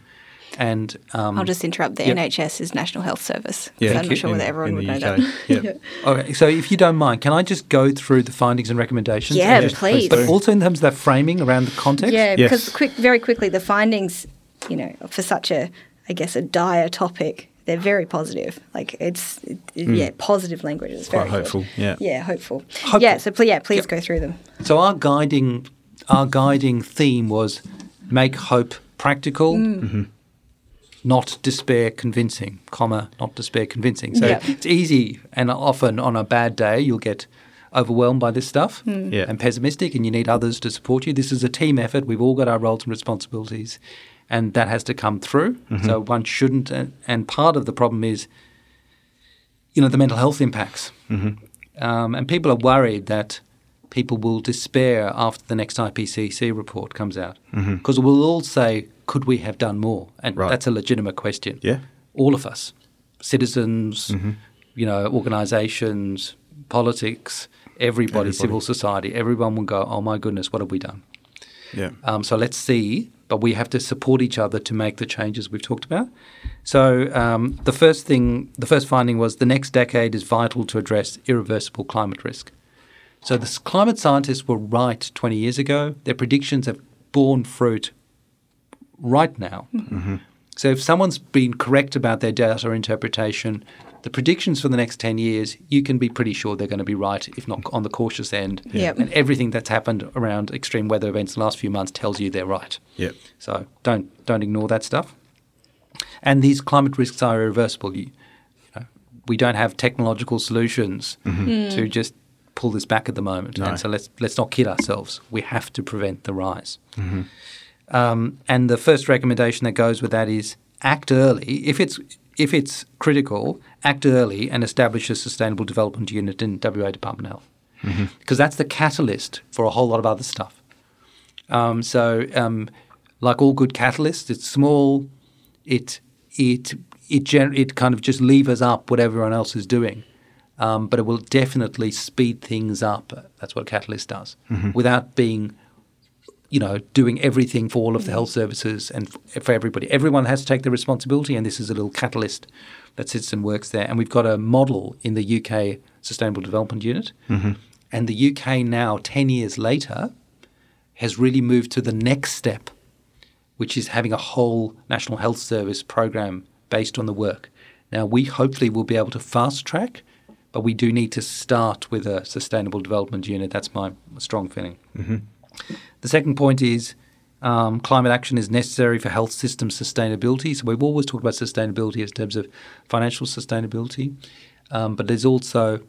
And um, I'll just interrupt. The Yep. NHS is National Health Service. Yeah. So I'm not sure whether everyone would the know UK. that. Yep. okay, so if you don't mind, can I just go through the findings and recommendations? Yeah, And just- please. But also in terms of that framing around the context. Yeah, Yes. because quick, very quickly, the findings, you know, for such a, I guess, a dire topic, they're very positive. Like it's, it, yeah, positive language. It's Quite very good. hopeful, yeah. Yeah, hopeful. Hopeful. Yeah, so pl- yeah, please Yep. go through them. So our guiding our guiding theme was make hope practical, Mm. Not despair convincing, comma, not despair convincing. So Yeah. it's easy and often on a bad day you'll get overwhelmed by this stuff Mm. Yeah. and pessimistic and you need others to support you. This is a team effort. We've all got our roles and responsibilities and that has to come through. Mm-hmm. So one shouldn't and, and part of the problem is you know the mental health impacts. Mm-hmm. Um, and people are worried that people will despair after the next IPCC report comes out. Because we'll all say, could we have done more? And. Right. that's a legitimate question. Yeah. All of us, citizens, Mm-hmm. you know, organisations, politics, Everybody, civil society, everyone will go, oh my goodness, what have we done? Yeah. Um, so let's see, but we have to support each other to make the changes we've talked about. So um, the first thing, the first finding was the next decade is vital to address irreversible climate risk. So the climate scientists were right 20 years ago. Their predictions have borne fruit right now. Mm-hmm. So if someone's been correct about their data interpretation, the predictions for the next 10 years, you can be pretty sure they're going to be right, if not on the cautious end. Yep. And everything that's happened around extreme weather events in the last few months tells you they're right. Yep. So don't don't ignore that stuff. And these climate risks are irreversible. You, you know, we don't have technological solutions mm-hmm. hmm. to just pull this back at the moment. And so let's let's not kid ourselves. We have to prevent the rise. Mm-hmm. Um, and the first recommendation that goes with that is act early. If it's if it's critical, act early and establish a sustainable development unit in WA Department of Health, because that's the catalyst for a whole lot of other stuff. Um, so, um, like all good catalysts, it's small. It it it gen- it kind of just levers up what everyone else is doing, um, but it will definitely speed things up. That's what a catalyst does, without being, you know, doing everything for all of the health services and for everybody. Everyone has to take the responsibility, and this is a little catalyst that sits and works there. And we've got a model in the UK Sustainable Development Unit, mm-hmm. and the UK now, ten years later has really moved to the next step, which is having a whole National Health Service program based on the work. Now, we hopefully will be able to fast track, but we do need to start with a sustainable development unit. That's my strong feeling. Mm-hmm. The second point is um, climate action is necessary for health system sustainability. So we've always talked about sustainability in terms of financial sustainability, um, but there's also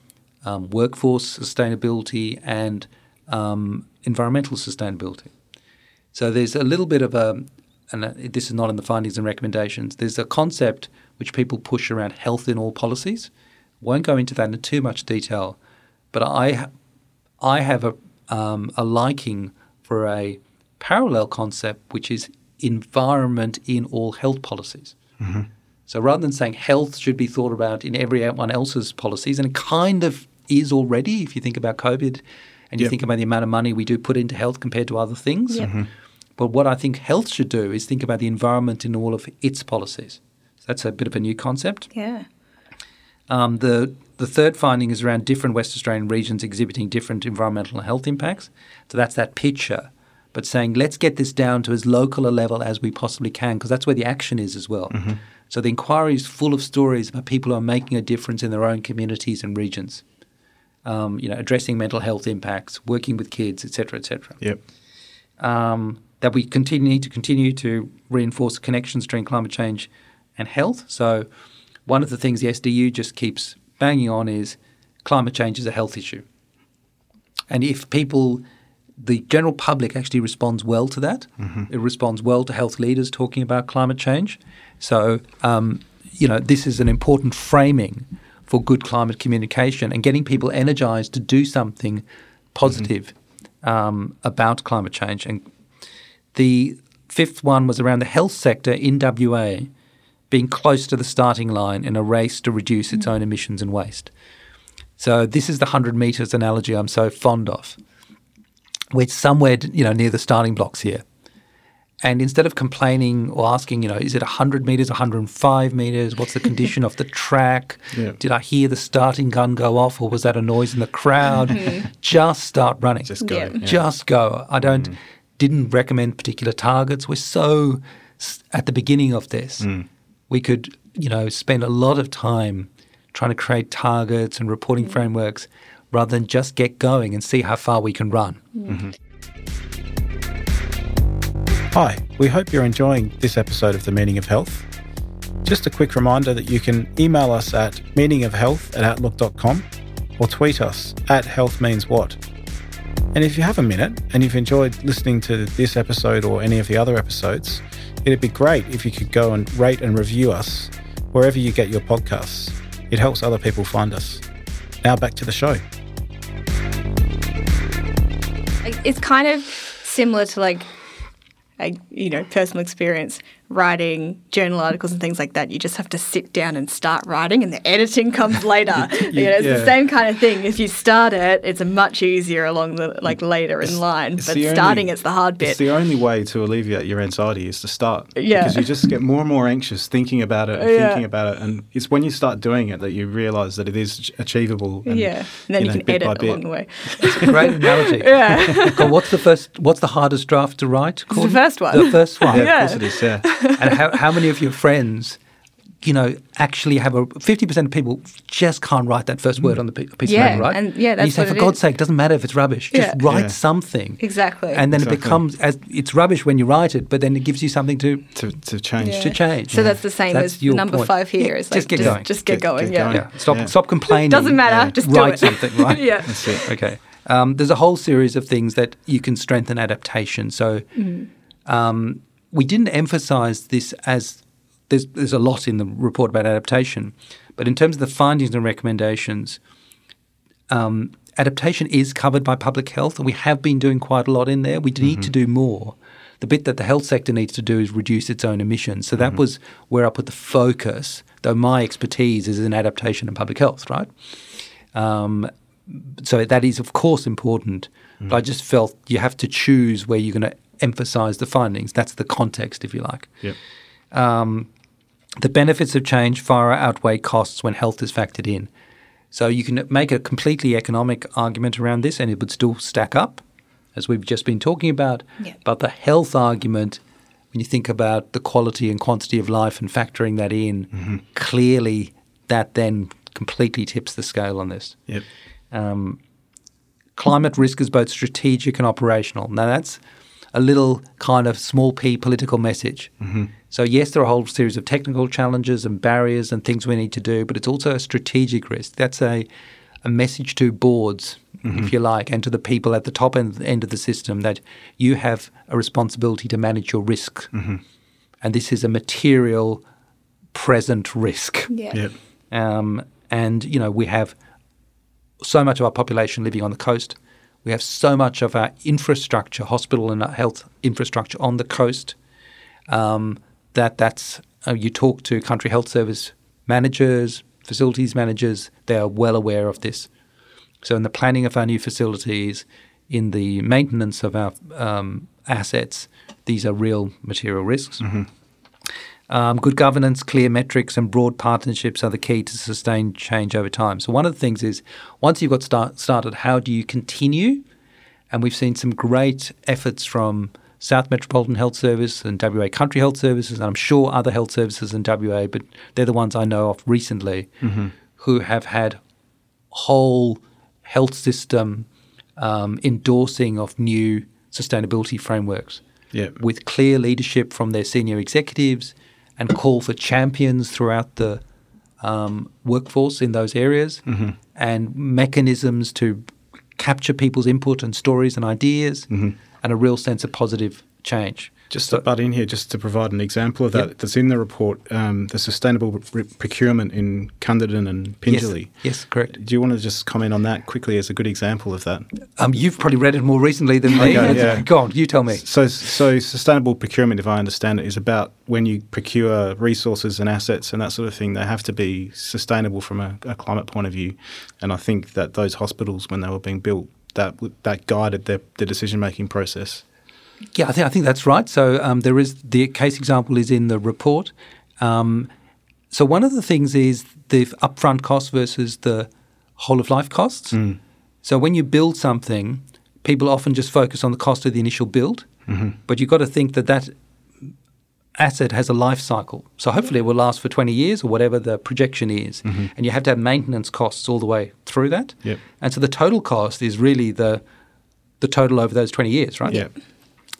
um, workforce sustainability and um, environmental sustainability. So there's a little bit of a, and uh, this is not in the findings and recommendations. There's a concept which people push around health in all policies. Won't go into that in too much detail, but I, I have a, um, a liking for a parallel concept which is environment in all health policies. Mm-hmm. So rather than saying health should be thought about in everyone else's policies, and it kind of is already if you think about COVID and you Yep. think about the amount of money we do put into health compared to other things. Yep. Mm-hmm. But what I think health should do is think about the environment in all of its policies. So that's a bit of a new concept. Yeah. Um, the the third finding is around different West Australian regions exhibiting different environmental and health impacts. So that's that picture, but saying let's get this down to as local a level as we possibly can, because that's where the action is as well. So the inquiry is full of stories about people who are making a difference in their own communities and regions. Um, you know, addressing mental health impacts, working with kids, etc., etc Yep. um, that we continue need to continue to reinforce connections between climate change and health. So, one of the things the SDU just keeps banging on is climate change is a health issue, and if people, the general public actually responds well to that, it responds well to health leaders talking about climate change. So, um, you know, this is an important framing for good climate communication and getting people energized to do something positive um, about climate change. And the fifth one was around the health sector in WA being close to the starting line in a race to reduce its mm. own emissions and waste. So this is the 100 metres analogy I'm so fond of. We're somewhere, you know, near the starting blocks here. And instead of complaining or asking, you know, is it 100 metres, 105 metres? What's the condition of the track? Yeah. Did I hear the starting gun go off or was that a noise in the crowd? Mm-hmm. Just start running. Just go. Yeah. yeah. Just go. I don't mm. didn't recommend particular targets. We're so at the beginning of this. Mm. We could, you know, spend a lot of time trying to create targets and reporting mm. frameworks rather than just get going and see how far we can run. Mm. Mm-hmm. Hi, we hope you're enjoying this episode of The Meaning of Health. Just a quick reminder that you can email us at meaningofhealth at outlook.com or tweet us at healthmeanswhat. And if you have a minute and you've enjoyed listening to this episode or any of the other episodes, it'd be great if you could go and rate and review us wherever you get your podcasts. It helps other people find us. Now back to the show. It's kind of similar to like, a, you know, personal experience writing journal articles and things like that, you just have to sit down and start writing, and the editing comes later. you know, it's Yeah. the same kind of thing. If you start it, it's much easier along the like later in line. But the only- starting it's the hard bit. It's the only way to alleviate your anxiety is to start. Yeah. Because you just get more and more anxious thinking about it and Yeah. thinking about it. And it's when you start doing it that you realise that it is achievable. And, yeah, and then you, know, can bit by edit bit. along the way. Great analogy. Yeah, God, what's the first? What's the hardest draft to write? the first one. The first one. Yeah, Yeah. of course it is, yeah. and how, how many of your friends, you know, actually have a fifty percent of people just can't write that first word on the pi- piece Yeah, of paper, right? and- yeah, you that's say, what for it God's is. sake, it doesn't matter if it's rubbish. Just Yeah. write Yeah. something. Exactly. And then Exactly. it becomes as it's rubbish when you write it, but then it gives you something to To, to change. Yeah. to change. So that's the same That's as your number point. five here. Yeah, like, just get going. Just get Get- going. get yeah. going. Yeah, stop Yeah. stop complaining. Doesn't matter. Yeah. Just do write it. something, right? yeah. That's it. Okay. Um, there's a whole series of things that you can strengthen adaptation. So um, we didn't emphasize this as there's, there's a lot in the report about adaptation, but in terms of the findings and recommendations, um, adaptation is covered by public health, and we have been doing quite a lot in there. We need to do more. The bit that the health sector needs to do is reduce its own emissions. So that was where I put the focus, though my expertise is in adaptation and public health, right? Um, so that is, of course, important. But I just felt you have to choose where you're going to emphasize the findings. That's the context, if you like. Yep. Um, the benefits of change far outweigh costs when health is factored in. So you can make a completely economic argument around this, and it would still stack up, as we've just been talking about. Yeah. But the health argument, when you think about the quality and quantity of life and factoring that in, clearly that then completely tips the scale on this. Yep. Um, climate risk is both strategic and operational. Now, that's a little kind of small p political message. Mm-hmm. So, yes, there are a whole series of technical challenges and barriers and things we need to do, but it's also a strategic risk. That's a, a message to boards, if mm-hmm. you like, and to the people at the top end, end of the system that you have a responsibility to manage your risk. Mm-hmm. And this is a material, present risk. Yeah. Yep. Um, and you know we have so much of our population living on the coast. We have so much of our infrastructure, hospital and health infrastructure on the coast. Um, that that's uh, you talk to country health service managers, facilities managers. They are well aware of this. So in the planning of our new facilities, in the maintenance of our um, assets, these are real material risks. Um, good governance, clear metrics, and broad partnerships are the key to sustained change over time. So, one of the things is once you've got start, started, how do you continue? And we've seen some great efforts from South Metropolitan Health Service and WA Country Health Services, and I'm sure other health services in WA, but they're the ones I know of recently who have had whole health system um, endorsing of new sustainability frameworks Yep. with clear leadership from their senior executives and call for champions throughout the um, workforce in those areas and mechanisms to capture people's input and stories and ideas and a real sense of positive change. Just to butt in here, just to provide an example of that, Yep. that's in the report, um, the sustainable re- procurement in Cunderdin and Pingelly. Yes, yes, correct. Do you want to just comment on that quickly as a good example of that? Um, you've probably read it more recently than me. Okay, yeah. Go on, you tell me. So, so sustainable procurement, if I understand it, is about when you procure resources and assets and that sort of thing. They have to be sustainable from a, a climate point of view. And I think that those hospitals, when they were being built, that that guided their, their decision making process. Yeah, I think I think that's right. So um, there is the case example is in the report. Um, so one of the things is the upfront cost versus the whole of life costs. So when you build something, people often just focus on the cost of the initial build, but you've got to think that that asset has a life cycle. So hopefully it will last for 20 years or whatever the projection is. And you have to have maintenance costs all the way through that. Yep. And so the total cost is really the the total over those 20 years, right? Yeah.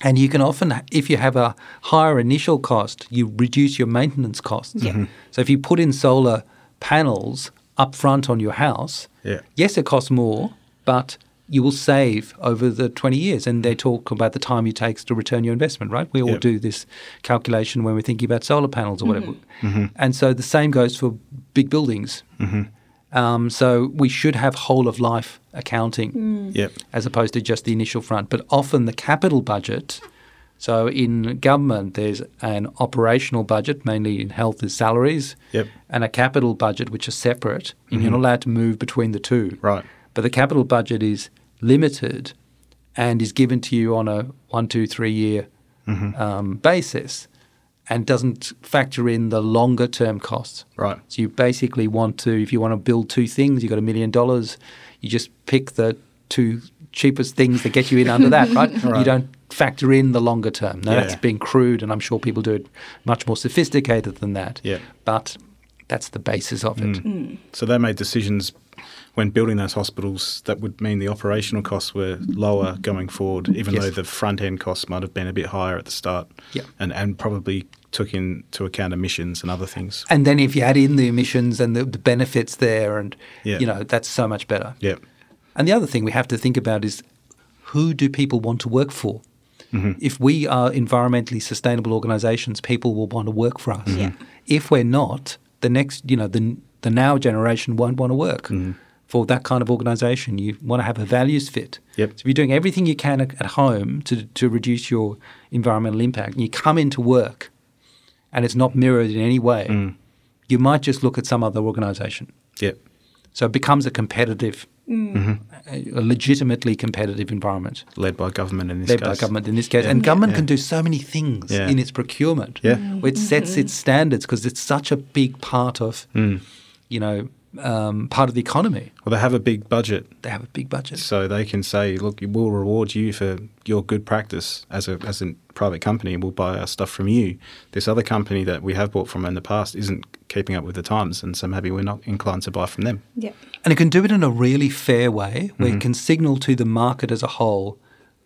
And you can often, if you have a higher initial cost, you reduce your maintenance costs. Mm-hmm. So if you put in solar panels up front on your house, Yeah. yes, it costs more, but you will save over the 20 years. And they talk about the time it takes to return your investment, right? We all Yep. do this calculation when we're thinking about solar panels or whatever. Mm-hmm. Mm-hmm. And so the same goes for big buildings. Um, so we should have whole of life accounting Yep. as opposed to just the initial front. But often the capital budget So in government, there's an operational budget, mainly in health is salaries, Yep. and a capital budget, which is separate, and you're not allowed to move between the two. Right. But the capital budget is limited and is given to you on a one, two, three year um, basis and doesn't factor in the longer term costs. Right. So you basically want to, if you want to build two things, you've got a million dollars, you just pick the two cheapest things that get you in under that, right? You don't factor in the longer term. Now, that's Yeah. being crude, and I'm sure people do it much more sophisticated than that. Yeah. But that's the basis of it. Mm. So they made decisions when building those hospitals that would mean the operational costs were lower going forward, even Yes. though the front end costs might have been a bit higher at the start. Yeah. And and probably took into account emissions and other things. And then if you add in the emissions and the, the benefits there, and Yeah. you know that's so much better. Yeah. And the other thing we have to think about is who do people want to work for? Mm-hmm. If we are environmentally sustainable organisations, people will want to work for us. Yeah. If we're not, the next, you know, the the now generation won't want to work Mm-hmm. for that kind of organisation. You want to have a values fit. Yep. So if you're doing everything you can at, at home to to reduce your environmental impact, and you come into work, and it's not mirrored in any way, Mm. you might just look at some other organisation. Yeah. So it becomes a competitive, Mm-hmm. a legitimately competitive environment Led by government in this led case. by government in this case. And government can do so many things Yeah. in its procurement. Yeah. Where it sets its standards because it's such a big part of, Mm. you know, um, part of the economy. Well, they have a big budget, They have a big budget. so they can say, "Look, we'll reward you for your good practice as a as a private company. We'll buy our stuff from you. This other company that we have bought from in the past isn't keeping up with the times, and so maybe we're not inclined to buy from them." Yeah. And it can do it in a really fair way where Mm-hmm. it can signal to the market as a whole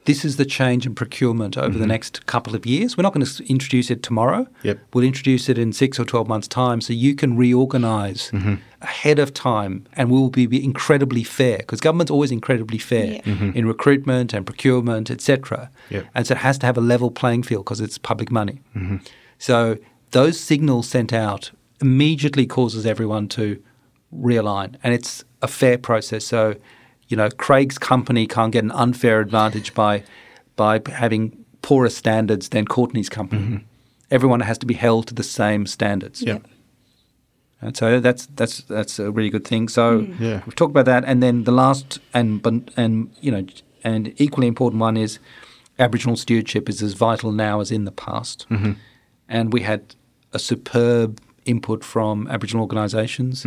this is the change in procurement over the next couple of years. We're not going to introduce it tomorrow. Mm-hmm. Yep. We'll introduce it in six or 12 months' time so you can reorganize Mm-hmm. ahead of time and we'll be, be incredibly fair because government's always incredibly fair Yeah. in recruitment and procurement, etc. Yep. And so it has to have a level playing field because it's public money. So those signals sent out immediately causes everyone to realign, and it's a fair process. So, you know, Craig's company can't get an unfair advantage by by having poorer standards than Courtney's company. Everyone has to be held to the same standards. Yeah. And so that's that's that's a really good thing. So Yeah. we've talked about that, and then the last and and you know and equally important one is Aboriginal stewardship is as vital now as in the past, and we had a superb input from Aboriginal organisations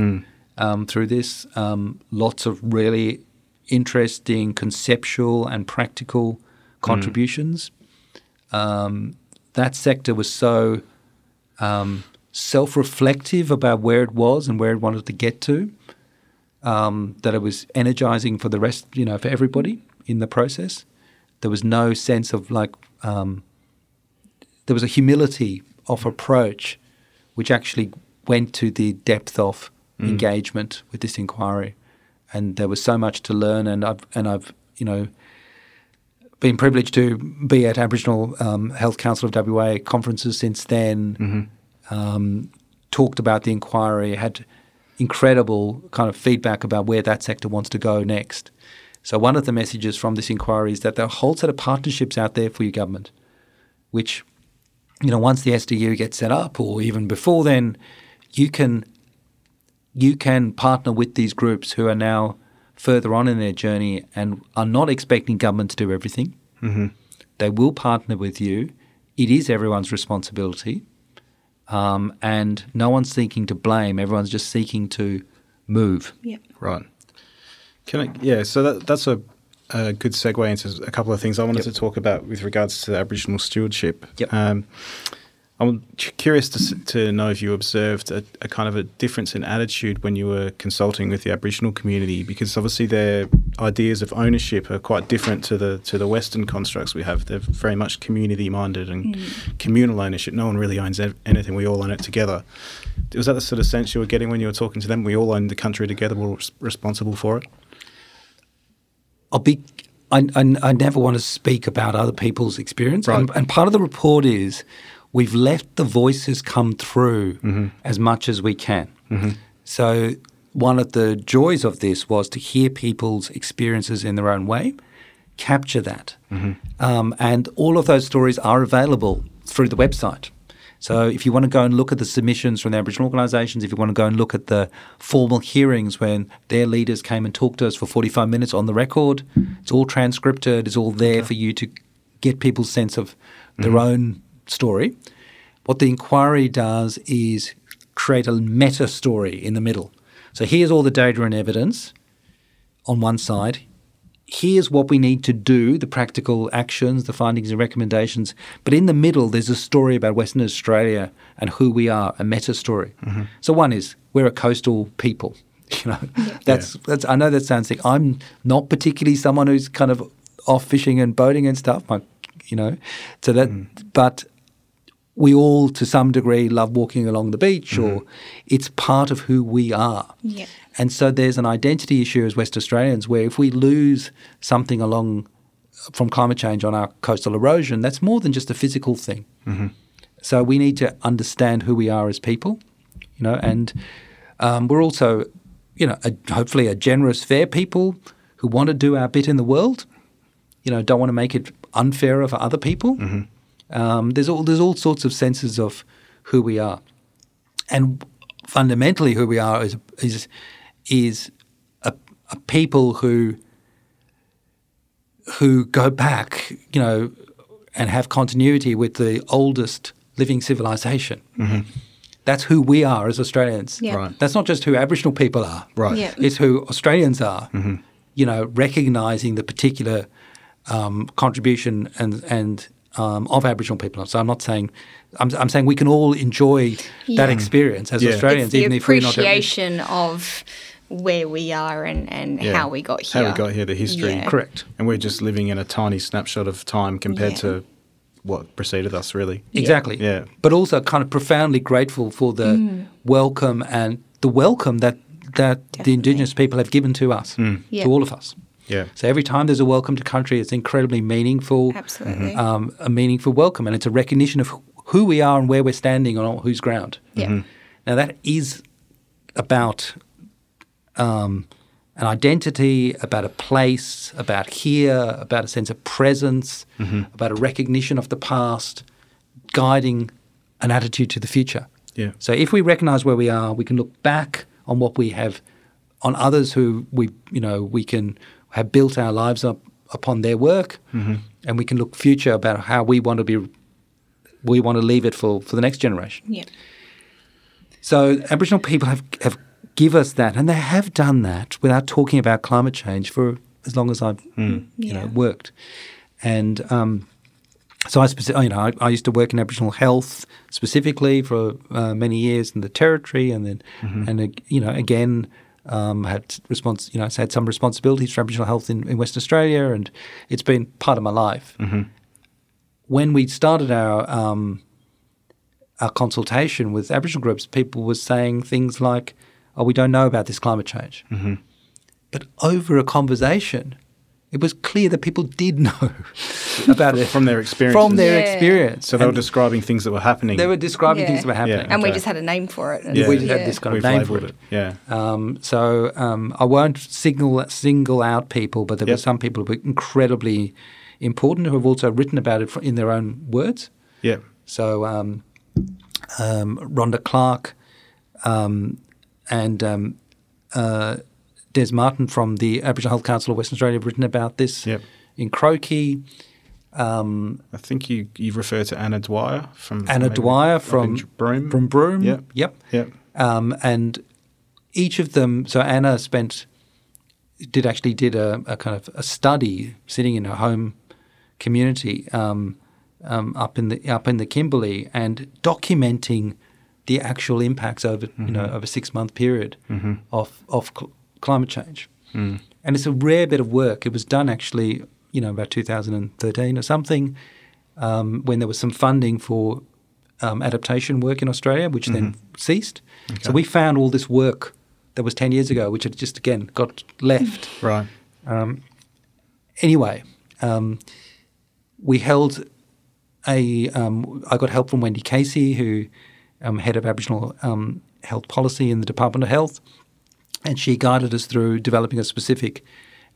um, through this. Um, lots of really interesting conceptual and practical contributions. Um, that sector was so um, self-reflective about where it was and where it wanted to get to. Um, that it was energizing for the rest, you know, for everybody in the process. There was no sense of like, um, there was a humility of approach, which actually went to the depth of engagement with this inquiry, and there was so much to learn. And I've and I've you know been privileged to be at Aboriginal um, Health Council of WA conferences since then. Um, talked about the inquiry, had incredible kind of feedback about where that sector wants to go next. So one of the messages from this inquiry is that there are a whole set of partnerships out there for your government, which you know once the SDU gets set up, or even before then, you can you can partner with these groups who are now further on in their journey and are not expecting government to do everything. Mm-hmm. They will partner with you. It is everyone's responsibility. Um, and no one's seeking to blame. Everyone's just seeking to move. Yeah. Right. Can I? Yeah. So that, that's a, a good segue into a couple of things I wanted Yep. to talk about with regards to Aboriginal stewardship. Yep. Um, I'm curious to, to know if you observed a, a kind of a difference in attitude when you were consulting with the Aboriginal community, because obviously their ideas of ownership are quite different to the to the Western constructs we have. They're very much community minded and mm. communal ownership. No one really owns anything. We all own it together. Was that the sort of sense you were getting when you were talking to them? We all own the country together. We're all responsible for it. I'll be. I, I, I never want to speak about other people's experience, and, and part of the report is we've let the voices come through mm-hmm. as much as we can. Mm-hmm. So one of the joys of this was to hear people's experiences in their own way, capture that. Mm-hmm. Um, and all of those stories are available through the website. So if you want to go and look at the submissions from the Aboriginal organisations, if you want to go and look at the formal hearings when their leaders came and talked to us for 45 minutes on the record, it's all transcripted, it's all there for you to get people's sense of their own story. What the inquiry does is create a meta story in the middle. So here's all the data and evidence on one side. Here's what we need to do, the practical actions, the findings and recommendations. But in the middle, there's a story about Western Australia and who we are, a meta story. Mm-hmm. So one is we're a coastal people. You know, that's that's. I know that sounds like I'm not particularly someone who's kind of off fishing and boating and stuff. My, you know, so that, mm. but we all to some degree love walking along the beach or mm-hmm. it's part of who we are. Yeah. And so there's an identity issue as West Australians where if we lose something along from climate change on our coastal erosion, that's more than just a physical thing. Mm-hmm. So we need to understand who we are as people, you know, and um, we're also, you know, a, hopefully a generous, fair people who want to do our bit in the world. You know, don't want to make it unfairer for other people. Mm-hmm. Um, there's all there's all sorts of senses of who we are, and fundamentally, who we are is is is a, a people who who go back, you know, and have continuity with the oldest living civilization. That's who we are as Australians. Yeah. Right. That's not just who Aboriginal people are. Right. Yeah. It's who Australians are. You know, recognizing the particular um, contribution and and um, of Aboriginal people. So I'm not saying I'm, I'm saying we can all enjoy that experience as Yeah. Australians, it's the even if we're not. appreciation of where we are and, and Yeah. how we got here. How we got here, the history. Yeah. Correct. And we're just living in a tiny snapshot of time compared Yeah. to what preceded us, really. Exactly. Yeah. But also kind of profoundly grateful for the Mm. welcome and the welcome that that the Indigenous people have given to us, Yeah. to all of us. Yeah. So every time there's a welcome to country, it's incredibly meaningful, Absolutely. um, a meaningful welcome, and it's a recognition of who we are and where we're standing on whose ground. Yeah. Now that is about um, an identity, about a place, about here, about a sense of presence, about a recognition of the past, guiding an attitude to the future. Yeah. So if we recognize where we are, we can look back on what we have, on others who we, you know, we can have built our lives up upon their work, and we can look future about how we want to be, we want to leave it for, for the next generation. Yeah. So Aboriginal people have have give us that, and they have done that without talking about climate change for as long as I've you know worked. And um, so I, speci- you know, I, I used to work in Aboriginal health specifically for uh, many years in the territory, and then and uh, you know again. Um, had response, you know, had some responsibilities for Aboriginal health in, in Western Australia, and it's been part of my life. When we started our um, our consultation with Aboriginal groups, people were saying things like, "Oh, we don't know about this climate change." But over a conversation, it was clear that people did know about it From their experiences. From their Yeah. experience. So they were And describing things that were happening. they were describing Yeah. things that were happening. And we just had a name for it. and- Yeah. We just had this kind We've of name for it. it. Yeah. Um, so um, I won't single single out people, but there Yep. were some people who were incredibly important who have also written about it in their own words. Yeah. So um, um, Rhonda Clark um, and um, uh, Des Martin from the Aboriginal Health Council of Western Australia have written about this Yep. in Croakey. Um, I think you, you refer to Anna Dwyer from Anna Dwyer from Broome. From Broome. Yep. Yep. Yep. Um, and each of them. So Anna spent did actually did a, a kind of a study sitting in her home community um, um, up in the up in the Kimberley and documenting the actual impacts over you know over a six month period of of cl- climate change. And it's a rare bit of work. It was done actually, you know, about 2013 or something, um, when there was some funding for um, adaptation work in Australia, which then ceased. So we found all this work that was 10 years ago, which had just again got left. Right. Um, anyway, um, we held a. Um, I got help from Wendy Casey, who um, head of Aboriginal um, health policy in the Department of Health, and she guided us through developing a specific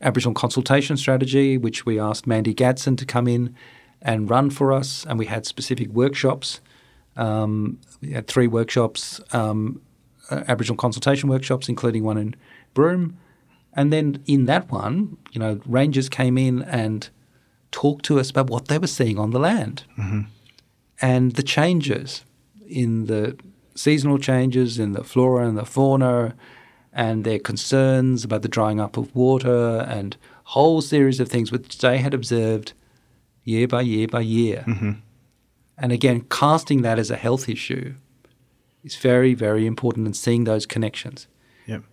Aboriginal consultation strategy, which we asked Mandy Gadsden to come in and run for us, and we had specific workshops. Um, we had three workshops, um, uh, Aboriginal consultation workshops, including one in Broome. And then in that one, you know, rangers came in and talked to us about what they were seeing on the land and the changes in the seasonal changes in the flora and the fauna and their concerns about the drying up of water and whole series of things which they had observed year by year by year. And again, casting that as a health issue is very, very important and seeing those connections. Yep.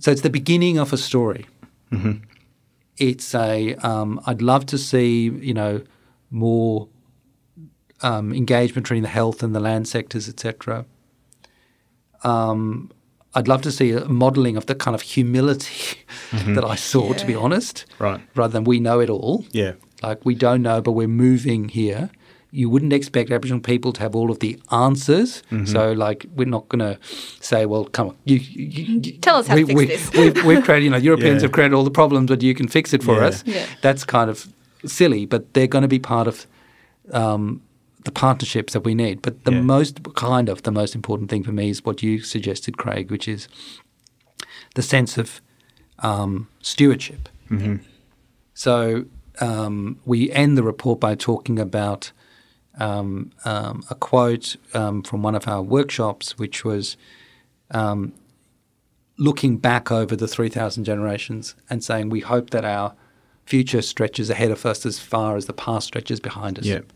So it's the beginning of a story. It's a. Um, I'd love to see you know more um, engagement between the health and the land sectors, etc. Um, I'd love to see a modelling of the kind of humility that I saw, to be honest, Right. rather than we know it all. Yeah. Like we don't know, but we're moving here. You wouldn't expect Aboriginal people to have all of the answers. So, like, we're not going to say, "Well, come on, you, you, you Tell us how to we, fix we, this. We've, we've created, you know, Europeans Yeah. have created all the problems, but you can fix it for Yeah. us." Yeah. That's kind of silly, but they're going to be part of um, the partnerships that we need. But the Yeah. most kind of the most important thing for me is what you suggested, Craig, which is the sense of um, stewardship. So um, we end the report by talking about um, um, a quote um, from one of our workshops, which was um, looking back over the 3,000 generations and saying we hope that our future stretches ahead of us as far as the past stretches behind us. Yep.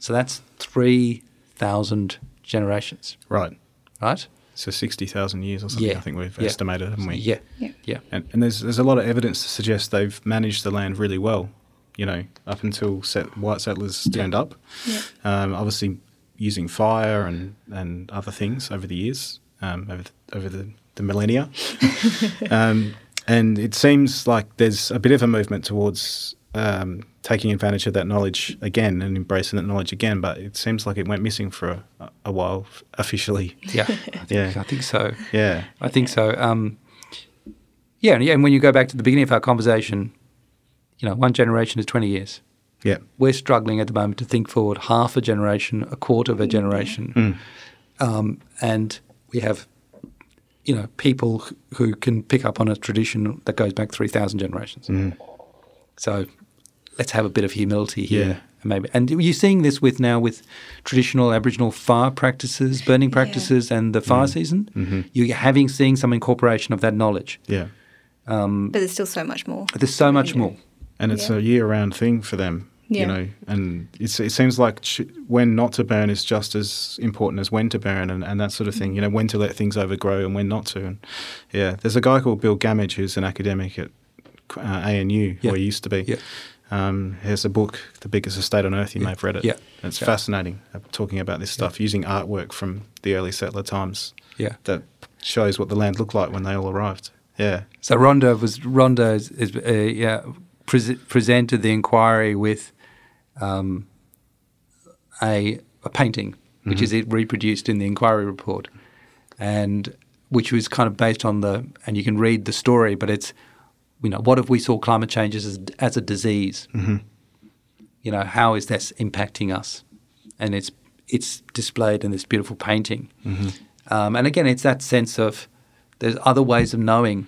So that's 3,000 generations, Right. right? So 60,000 years or something, Yeah. I think we've Yeah. estimated, haven't we? Yeah. Yeah. Yeah. And, and there's there's a lot of evidence to suggest they've managed the land really well, you know, up until set, white settlers turned up. Yeah. Um, obviously, using fire and, and other things over the years, um, over the, over the, the millennia. um, and it seems like there's a bit of a movement towards um, taking advantage of that knowledge again and embracing that knowledge again. But it seems like it went missing for a, a while officially. Yeah. I think, Yeah. I think so. Yeah. I think so. Um, yeah, and, yeah, and when you go back to the beginning of our conversation, you know, one generation is 20 years. Yeah. We're struggling at the moment to think forward half a generation, a quarter of a generation. Um, and we have, you know, people who can pick up on a tradition that goes back 3,000 generations. So let's have a bit of humility here. Yeah. And maybe, and you're seeing this with now with traditional Aboriginal fire practices, burning practices, and the fire mm-hmm. season. Mm-hmm. You're having seeing some incorporation of that knowledge. Yeah. Um, but there's still so much more. There's so much more. and it's Yeah. a year-round thing for them. Yeah. You know, and it's, it seems like ch- when not to burn is just as important as when to burn, and, and that sort of thing. You know, when to let things overgrow and when not to. And yeah, there's a guy called Bill Gammage who's an academic at uh, ANU, Yeah. or used to be. Yeah. Um, has a book, The Biggest Estate on Earth. You may have read it. Yeah. It's Yeah. fascinating uh, talking about this stuff using artwork from the early settler times Yeah. that shows what the land looked like when they all arrived. Yeah. So Rhonda was Rhonda is, is uh, yeah pre- presented the inquiry with um, a a painting, which is it reproduced in the inquiry report, and which was kind of based on the and you can read the story, but it's you know what if we saw climate change as as a disease? Mm-hmm. You know how is this impacting us? And it's it's displayed in this beautiful painting, mm-hmm. um, and again it's that sense of there's other ways of knowing.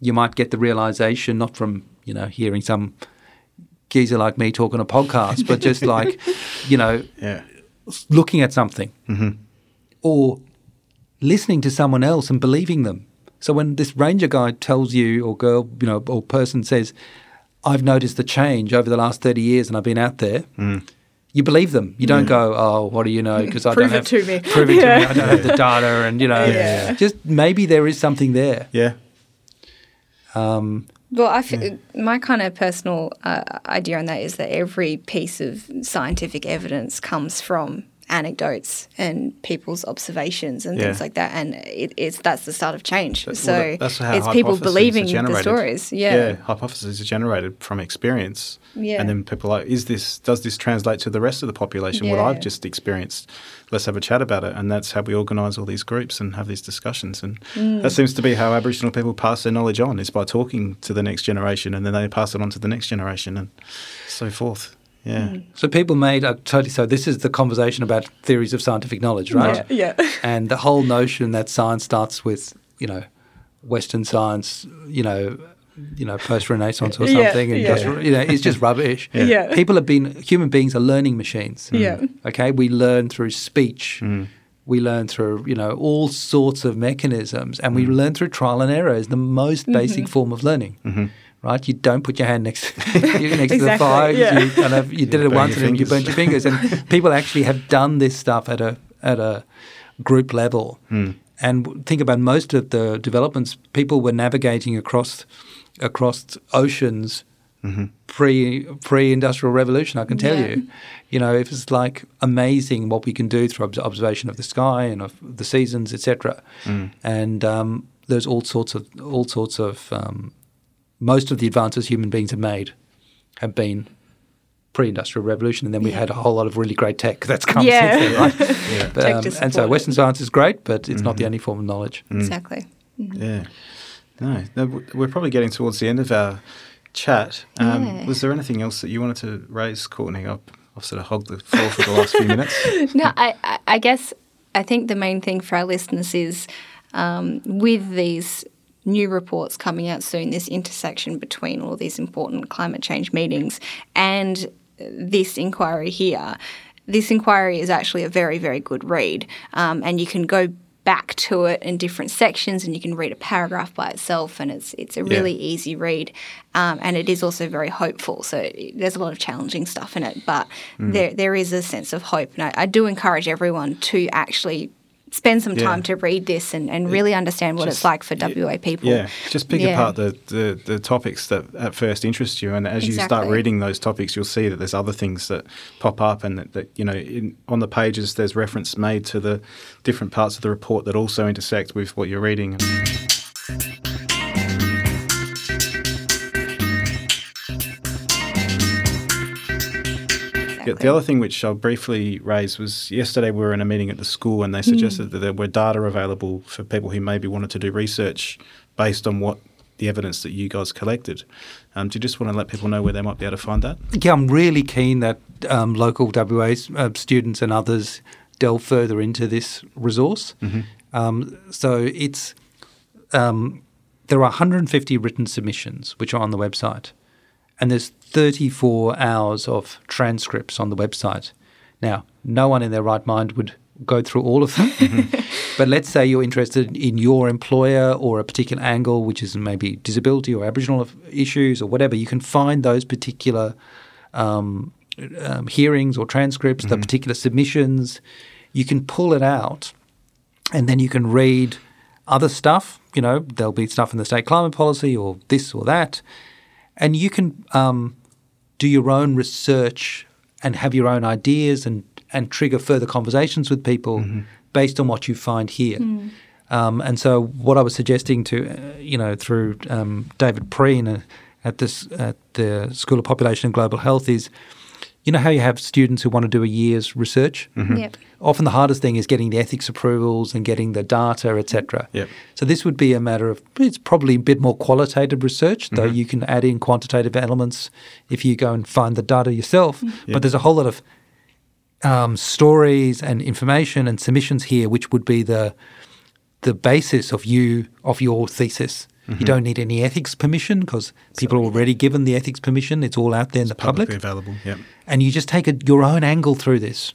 You might get the realization not from you know hearing some geezer like me talk on a podcast, but just like you know Yeah. looking at something mm-hmm. or listening to someone else and believing them. So when this ranger guy tells you or girl, you know, or person says, "I've noticed the change over the last thirty years, and I've been out there," you believe them. You don't go, "Oh, what do you know?" Because I don't it have to me. prove it to me. I don't have the data, and you know, Yeah. just maybe there is something there. Yeah. Um, Well, I f- my kind of personal uh, idea on that is that every piece of scientific evidence comes from anecdotes and people's observations and things like that, and it, it's that's the start of change. Well, so that- that's how it's people believing the stories. Yeah. hypotheses are generated from experience. Yeah. And then people are like, is this does this translate to the rest of the population? What I've just experienced. Let's have a chat about it. And that's how we organise all these groups and have these discussions. And Mm. that seems to be how Aboriginal people pass their knowledge on is by talking to the next generation and then they pass it on to the next generation and so forth. Yeah. Mm. So people made a totally. So this is the conversation about theories of scientific knowledge, right? Yeah. And the whole notion that science starts with, you know, Western science, you know, you know, post Renaissance or Yeah, something, and yeah. just, you know, it's just rubbish. Yeah. People have been human beings are learning machines. Yeah. Okay, we learn through speech. Hmm. We learn through, you know, all sorts of mechanisms, and we hmm. learn through trial and error is the most mm-hmm. basic form of learning. Mm-hmm. Right, you don't put your hand next you- next to the fire. yeah. You kind of you did it once and then you fingers. burnt your fingers. And people actually have done this stuff at a at a group level. And think about most of the developments. People were navigating across across oceans pre pre industrial revolution. I can tell Yeah. you, you know, it was like amazing what we can do through observation of the sky and of the seasons, etc. And um, there's all sorts of all sorts of um, most of the advances human beings have made have been pre-industrial revolution, and then we had a whole lot of really great tech that's come Yeah. since then, right? But, um, and so Western science is great, but it's not the only form of knowledge. Exactly. Yeah. No, no, we're probably getting towards the end of our chat. Um, Yeah. Was there anything else that you wanted to raise, Courtney? I've, I've sort of hogged the floor for the last few minutes. No, I, I- I guess I think the main thing for our listeners is um, with these new reports coming out soon, this intersection between all these important climate change meetings and this inquiry here. This inquiry is actually a very, very good read, um, and you can go back to it in different sections, and you can read a paragraph by itself, and it's it's a Yeah. really easy read, um, and it is also very hopeful. So it- there's a lot of challenging stuff in it, but Mm. there there is a sense of hope, and I, I do encourage everyone to actually spend some time Yeah. to read this and, and really understand what just- it's like for WA people. Yeah, just pick Yeah. apart the, the, the topics that at first interest you, and as you start reading those topics, you'll see that there's other things that pop up, and that, that you know, in, on the pages there's reference made to the different parts of the report that also intersect with what you're reading. Yeah, the other thing which I'll briefly raise was yesterday we were in a meeting at the school and they suggested that there were data available for people who maybe wanted to do research based on what the evidence that you guys collected. Um, do you just want to let people know where they might be able to find that? Yeah, I'm really keen that um, local WA uh, students and others delve further into this resource. Um, so it's um, there are 150 written submissions which are on the website, and there's 34 hours of transcripts on the website. Now, no one in their right mind would go through all of them. but let's say you're interested in your employer or a particular angle, which is maybe disability or Aboriginal issues or whatever. You can find those particular um, um, hearings or transcripts, the particular submissions. You can pull it out, and then you can read other stuff. You know, there'll be stuff in the state climate policy or this or that, and you can um, do your own research and have your own ideas and and trigger further conversations with people based on what you find here. Um, and so, what I was suggesting to, uh, you know, through um, David Preen uh, at this at the School of Population and Global Health is, you know, how you have students who want to do a year's research. Mm-hmm. Yep. Often, the hardest thing is getting the ethics approvals and getting the data, etc. Yep. So this would be a matter of it's probably a bit more qualitative research, though mm-hmm. you can add in quantitative elements if you go and find the data yourself. Mm-hmm. But there's a whole lot of um, stories and information and submissions here, which would be the the basis of you of your thesis. You don't need any ethics permission because people are already given the ethics permission. It's all out there in the public, available. Yeah. and you just take a, your own angle through this,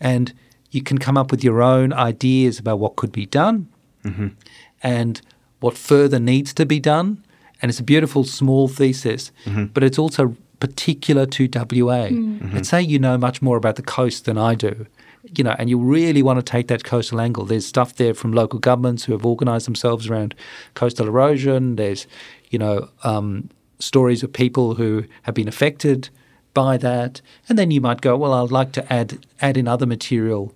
and you can come up with your own ideas about what could be done and what further needs to be done. And it's a beautiful small thesis, but it's also particular to WA. Mm. Let's say you know much more about the coast than I do, you know, and you really want to take that coastal angle. There's stuff there from local governments who have organised themselves around coastal erosion. There's, you know, um, stories of people who have been affected by that, and then you might go, well, I'd like to add add in other material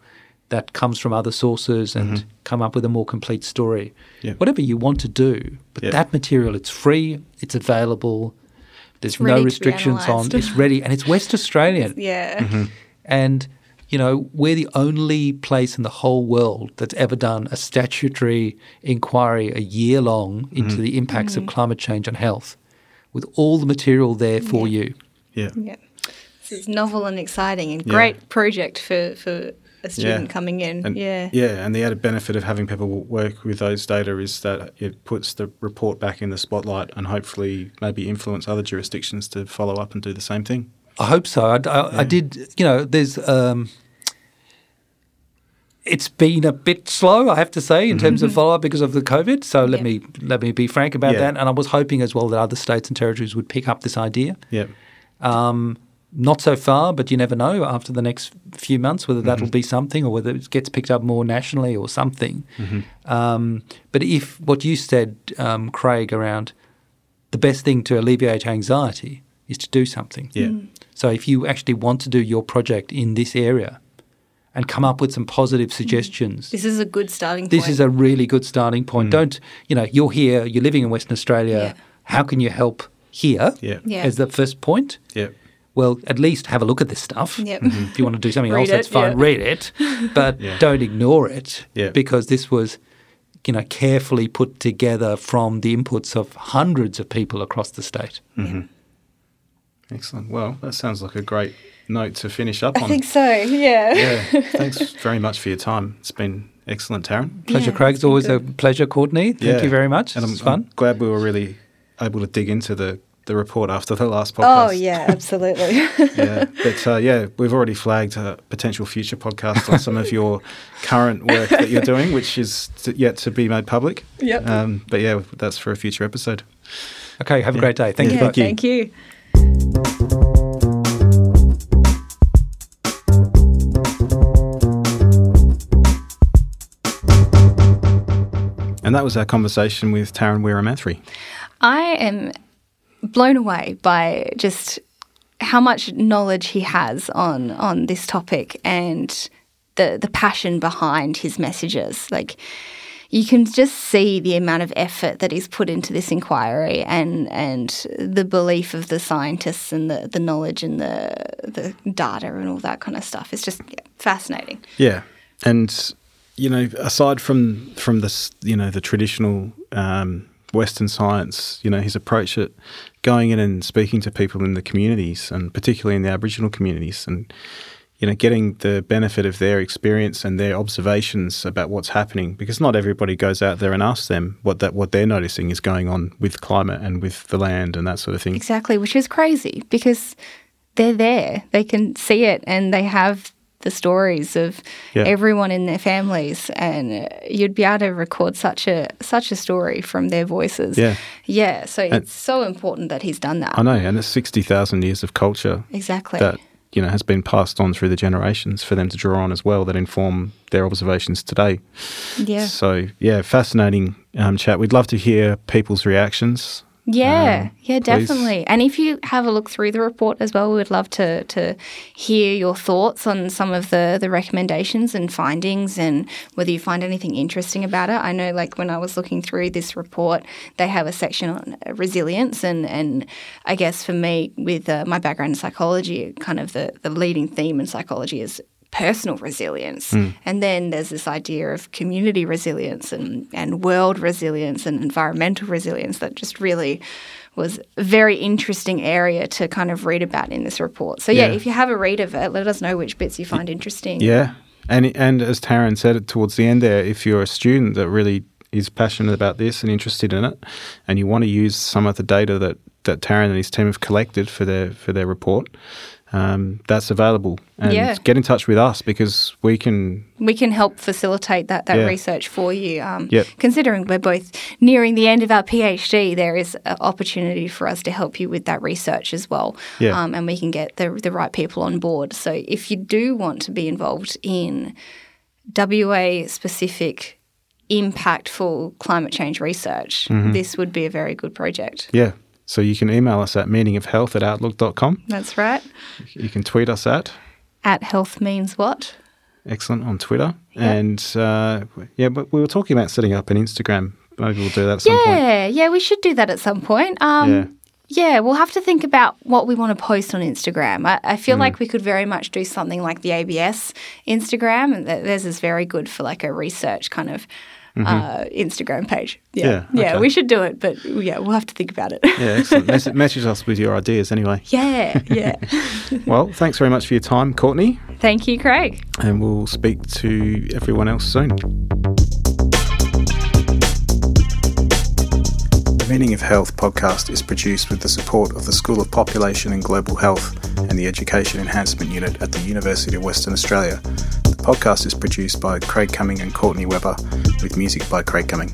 that comes from other sources and come up with a more complete story. Mm-hmm. Yeah. Whatever you want to do, but Yeah. that material, it's free, it's available. There's ready no restrictions on. analysed. It's ready, and it's West Australian. Yeah. Mm-hmm. And, you know, we're the only place in the whole world that's ever done a statutory inquiry a year long mm-hmm. into the impacts of mm-hmm. climate change on health with all the material there for you. Yeah. Yeah. This is novel and exciting and Yeah. great project for, for a student Yeah. coming in. And, yeah. Yeah, and the added benefit of having people work with those data is that it puts the report back in the spotlight and hopefully maybe influence other jurisdictions to follow up and do the same thing. I hope so. I, I, I did, you know, there's. Um, it's been a bit slow, I have to say, in terms of follow up because of the COVID. So let Yeah. me let me be frank about Yeah. that. And I was hoping as well that other states and territories would pick up this idea. Yeah. Um, not so far, but you never know after the next few months whether that'll Mm-hmm. be something or whether it gets picked up more nationally or something. Mm-hmm. Um, but if what you said, um, Craig, around the best thing to alleviate anxiety is to do something. Yeah. So if you actually want to do your project in this area and come up with some positive suggestions, This is a good starting this point. This is a really good starting Mm. point. Don't, you know, you're here, you're living in Western Australia. Yeah. How can you help here Yeah. Yeah. as the first point? Yeah. Well, at least have a look at this stuff. Yep. If you want to do something else, that's it, fine. yeah. Read it, but Yeah. don't ignore it Yeah. because this was, you know, carefully put together from the inputs of hundreds of people across the state. Excellent. Well, that sounds like a great note to finish up I think so. Yeah. yeah. Thanks very much for your time. It's been excellent, Tarun. Pleasure, Yeah, Craig. it's It's been always a pleasure, Courtney. Thank Yeah. you very much. And It I'm, was fun. I'm glad we were really able to dig into the, the report after the last podcast. Oh, yeah, absolutely. yeah, but uh, yeah, we've already flagged a potential future podcast on some of your current work that you're doing, which is to, yet to be made public. Yep. Um, but yeah, that's for a future episode. Okay, have a great day. Thank Yeah, you thank you. Thank you. And that was our conversation with Tarun Weeramanthri. I am blown away by just how much knowledge he has on on this topic and the the passion behind his messages. Like you can just see the amount of effort that he's put into this inquiry and and the belief of the scientists and the, the knowledge and the the data and all that kind of stuff. It's just fascinating. Yeah, and you know, aside from from this, you know, the traditional um, Western science, you know, his approach at going in and speaking to people in the communities, and particularly in the Aboriginal communities, and you know, getting the benefit of their experience and their observations about what's happening, because not everybody goes out there and asks them what that what they're noticing is going on with climate and with the land and that sort of thing. Exactly, which is crazy because they're there. They can see it and they have the stories of Yeah. everyone in their families and uh, you'd be able to record such a such a story from their voices. Yeah. Yeah, so it's so important that he's done that. I know, and it's sixty thousand years of culture Exactly. that you know has been passed on through the generations for them to draw on as well that inform their observations today. yeah. So yeah, fascinating um, chat. We'd love to hear people's reactions. Yeah, Um, yeah, please. definitely. And if you have a look through the report as well, we would love to to hear your thoughts on some of the the recommendations and findings, and whether you find anything interesting about it. I know, like when I was looking through this report, they have a section on uh, resilience, and and I guess for me, with uh, my background in psychology, kind of the the leading theme in psychology is personal resilience. Hmm. And then there's this idea of community resilience and, and world resilience and environmental resilience that just really was a very interesting area to kind of read about in this report. So yeah, Yeah. if you have a read of it, let us know which bits you find interesting. Yeah, and and as Tarun said it towards the end there, if you're a student that really is passionate about this and interested in it, and you want to use some of the data that that Tarun and his team have collected for their for their report. Um, that's available, and Yeah. get in touch with us because we can We can help facilitate that, that Yeah. research for you. Um, Yep. Considering we're both nearing the end of our PhD, there is an opportunity for us to help you with that research as well. Yeah. Um, and we can get the, the right people on board. So if you do want to be involved in WA specific, impactful climate change research, Mm-hmm. this would be a very good project. Yeah, So you can email us at meaningofhealth at outlook.com. That's right. You can tweet us at At health means what? excellent on Twitter. And uh, yeah, but we were talking about setting up an Instagram. Maybe we'll do that at some point. Yeah, yeah, we should do that at some point. Um, Yeah. yeah. we'll have to think about what we want to post on Instagram. I, I Mm. feel like we could very much do something like the ABS Instagram, and th- theirs is very good for like a research kind of uh, Instagram page. Yeah, Mm-hmm. Yeah, we should do it, but yeah, we'll have to think about it. Yeah, excellent. Mess- message us with your ideas anyway. yeah, yeah. Well, thanks very much for your time, Courtney, Thank you, Craig. and we'll speak to everyone else soon. The Meaning of Health podcast is produced with the support of the School of Population and Global Health and the Education Enhancement Unit at the University of Western Australia. The podcast is produced by Craig Cumming and Courtney Webber, with music by Craig Cumming.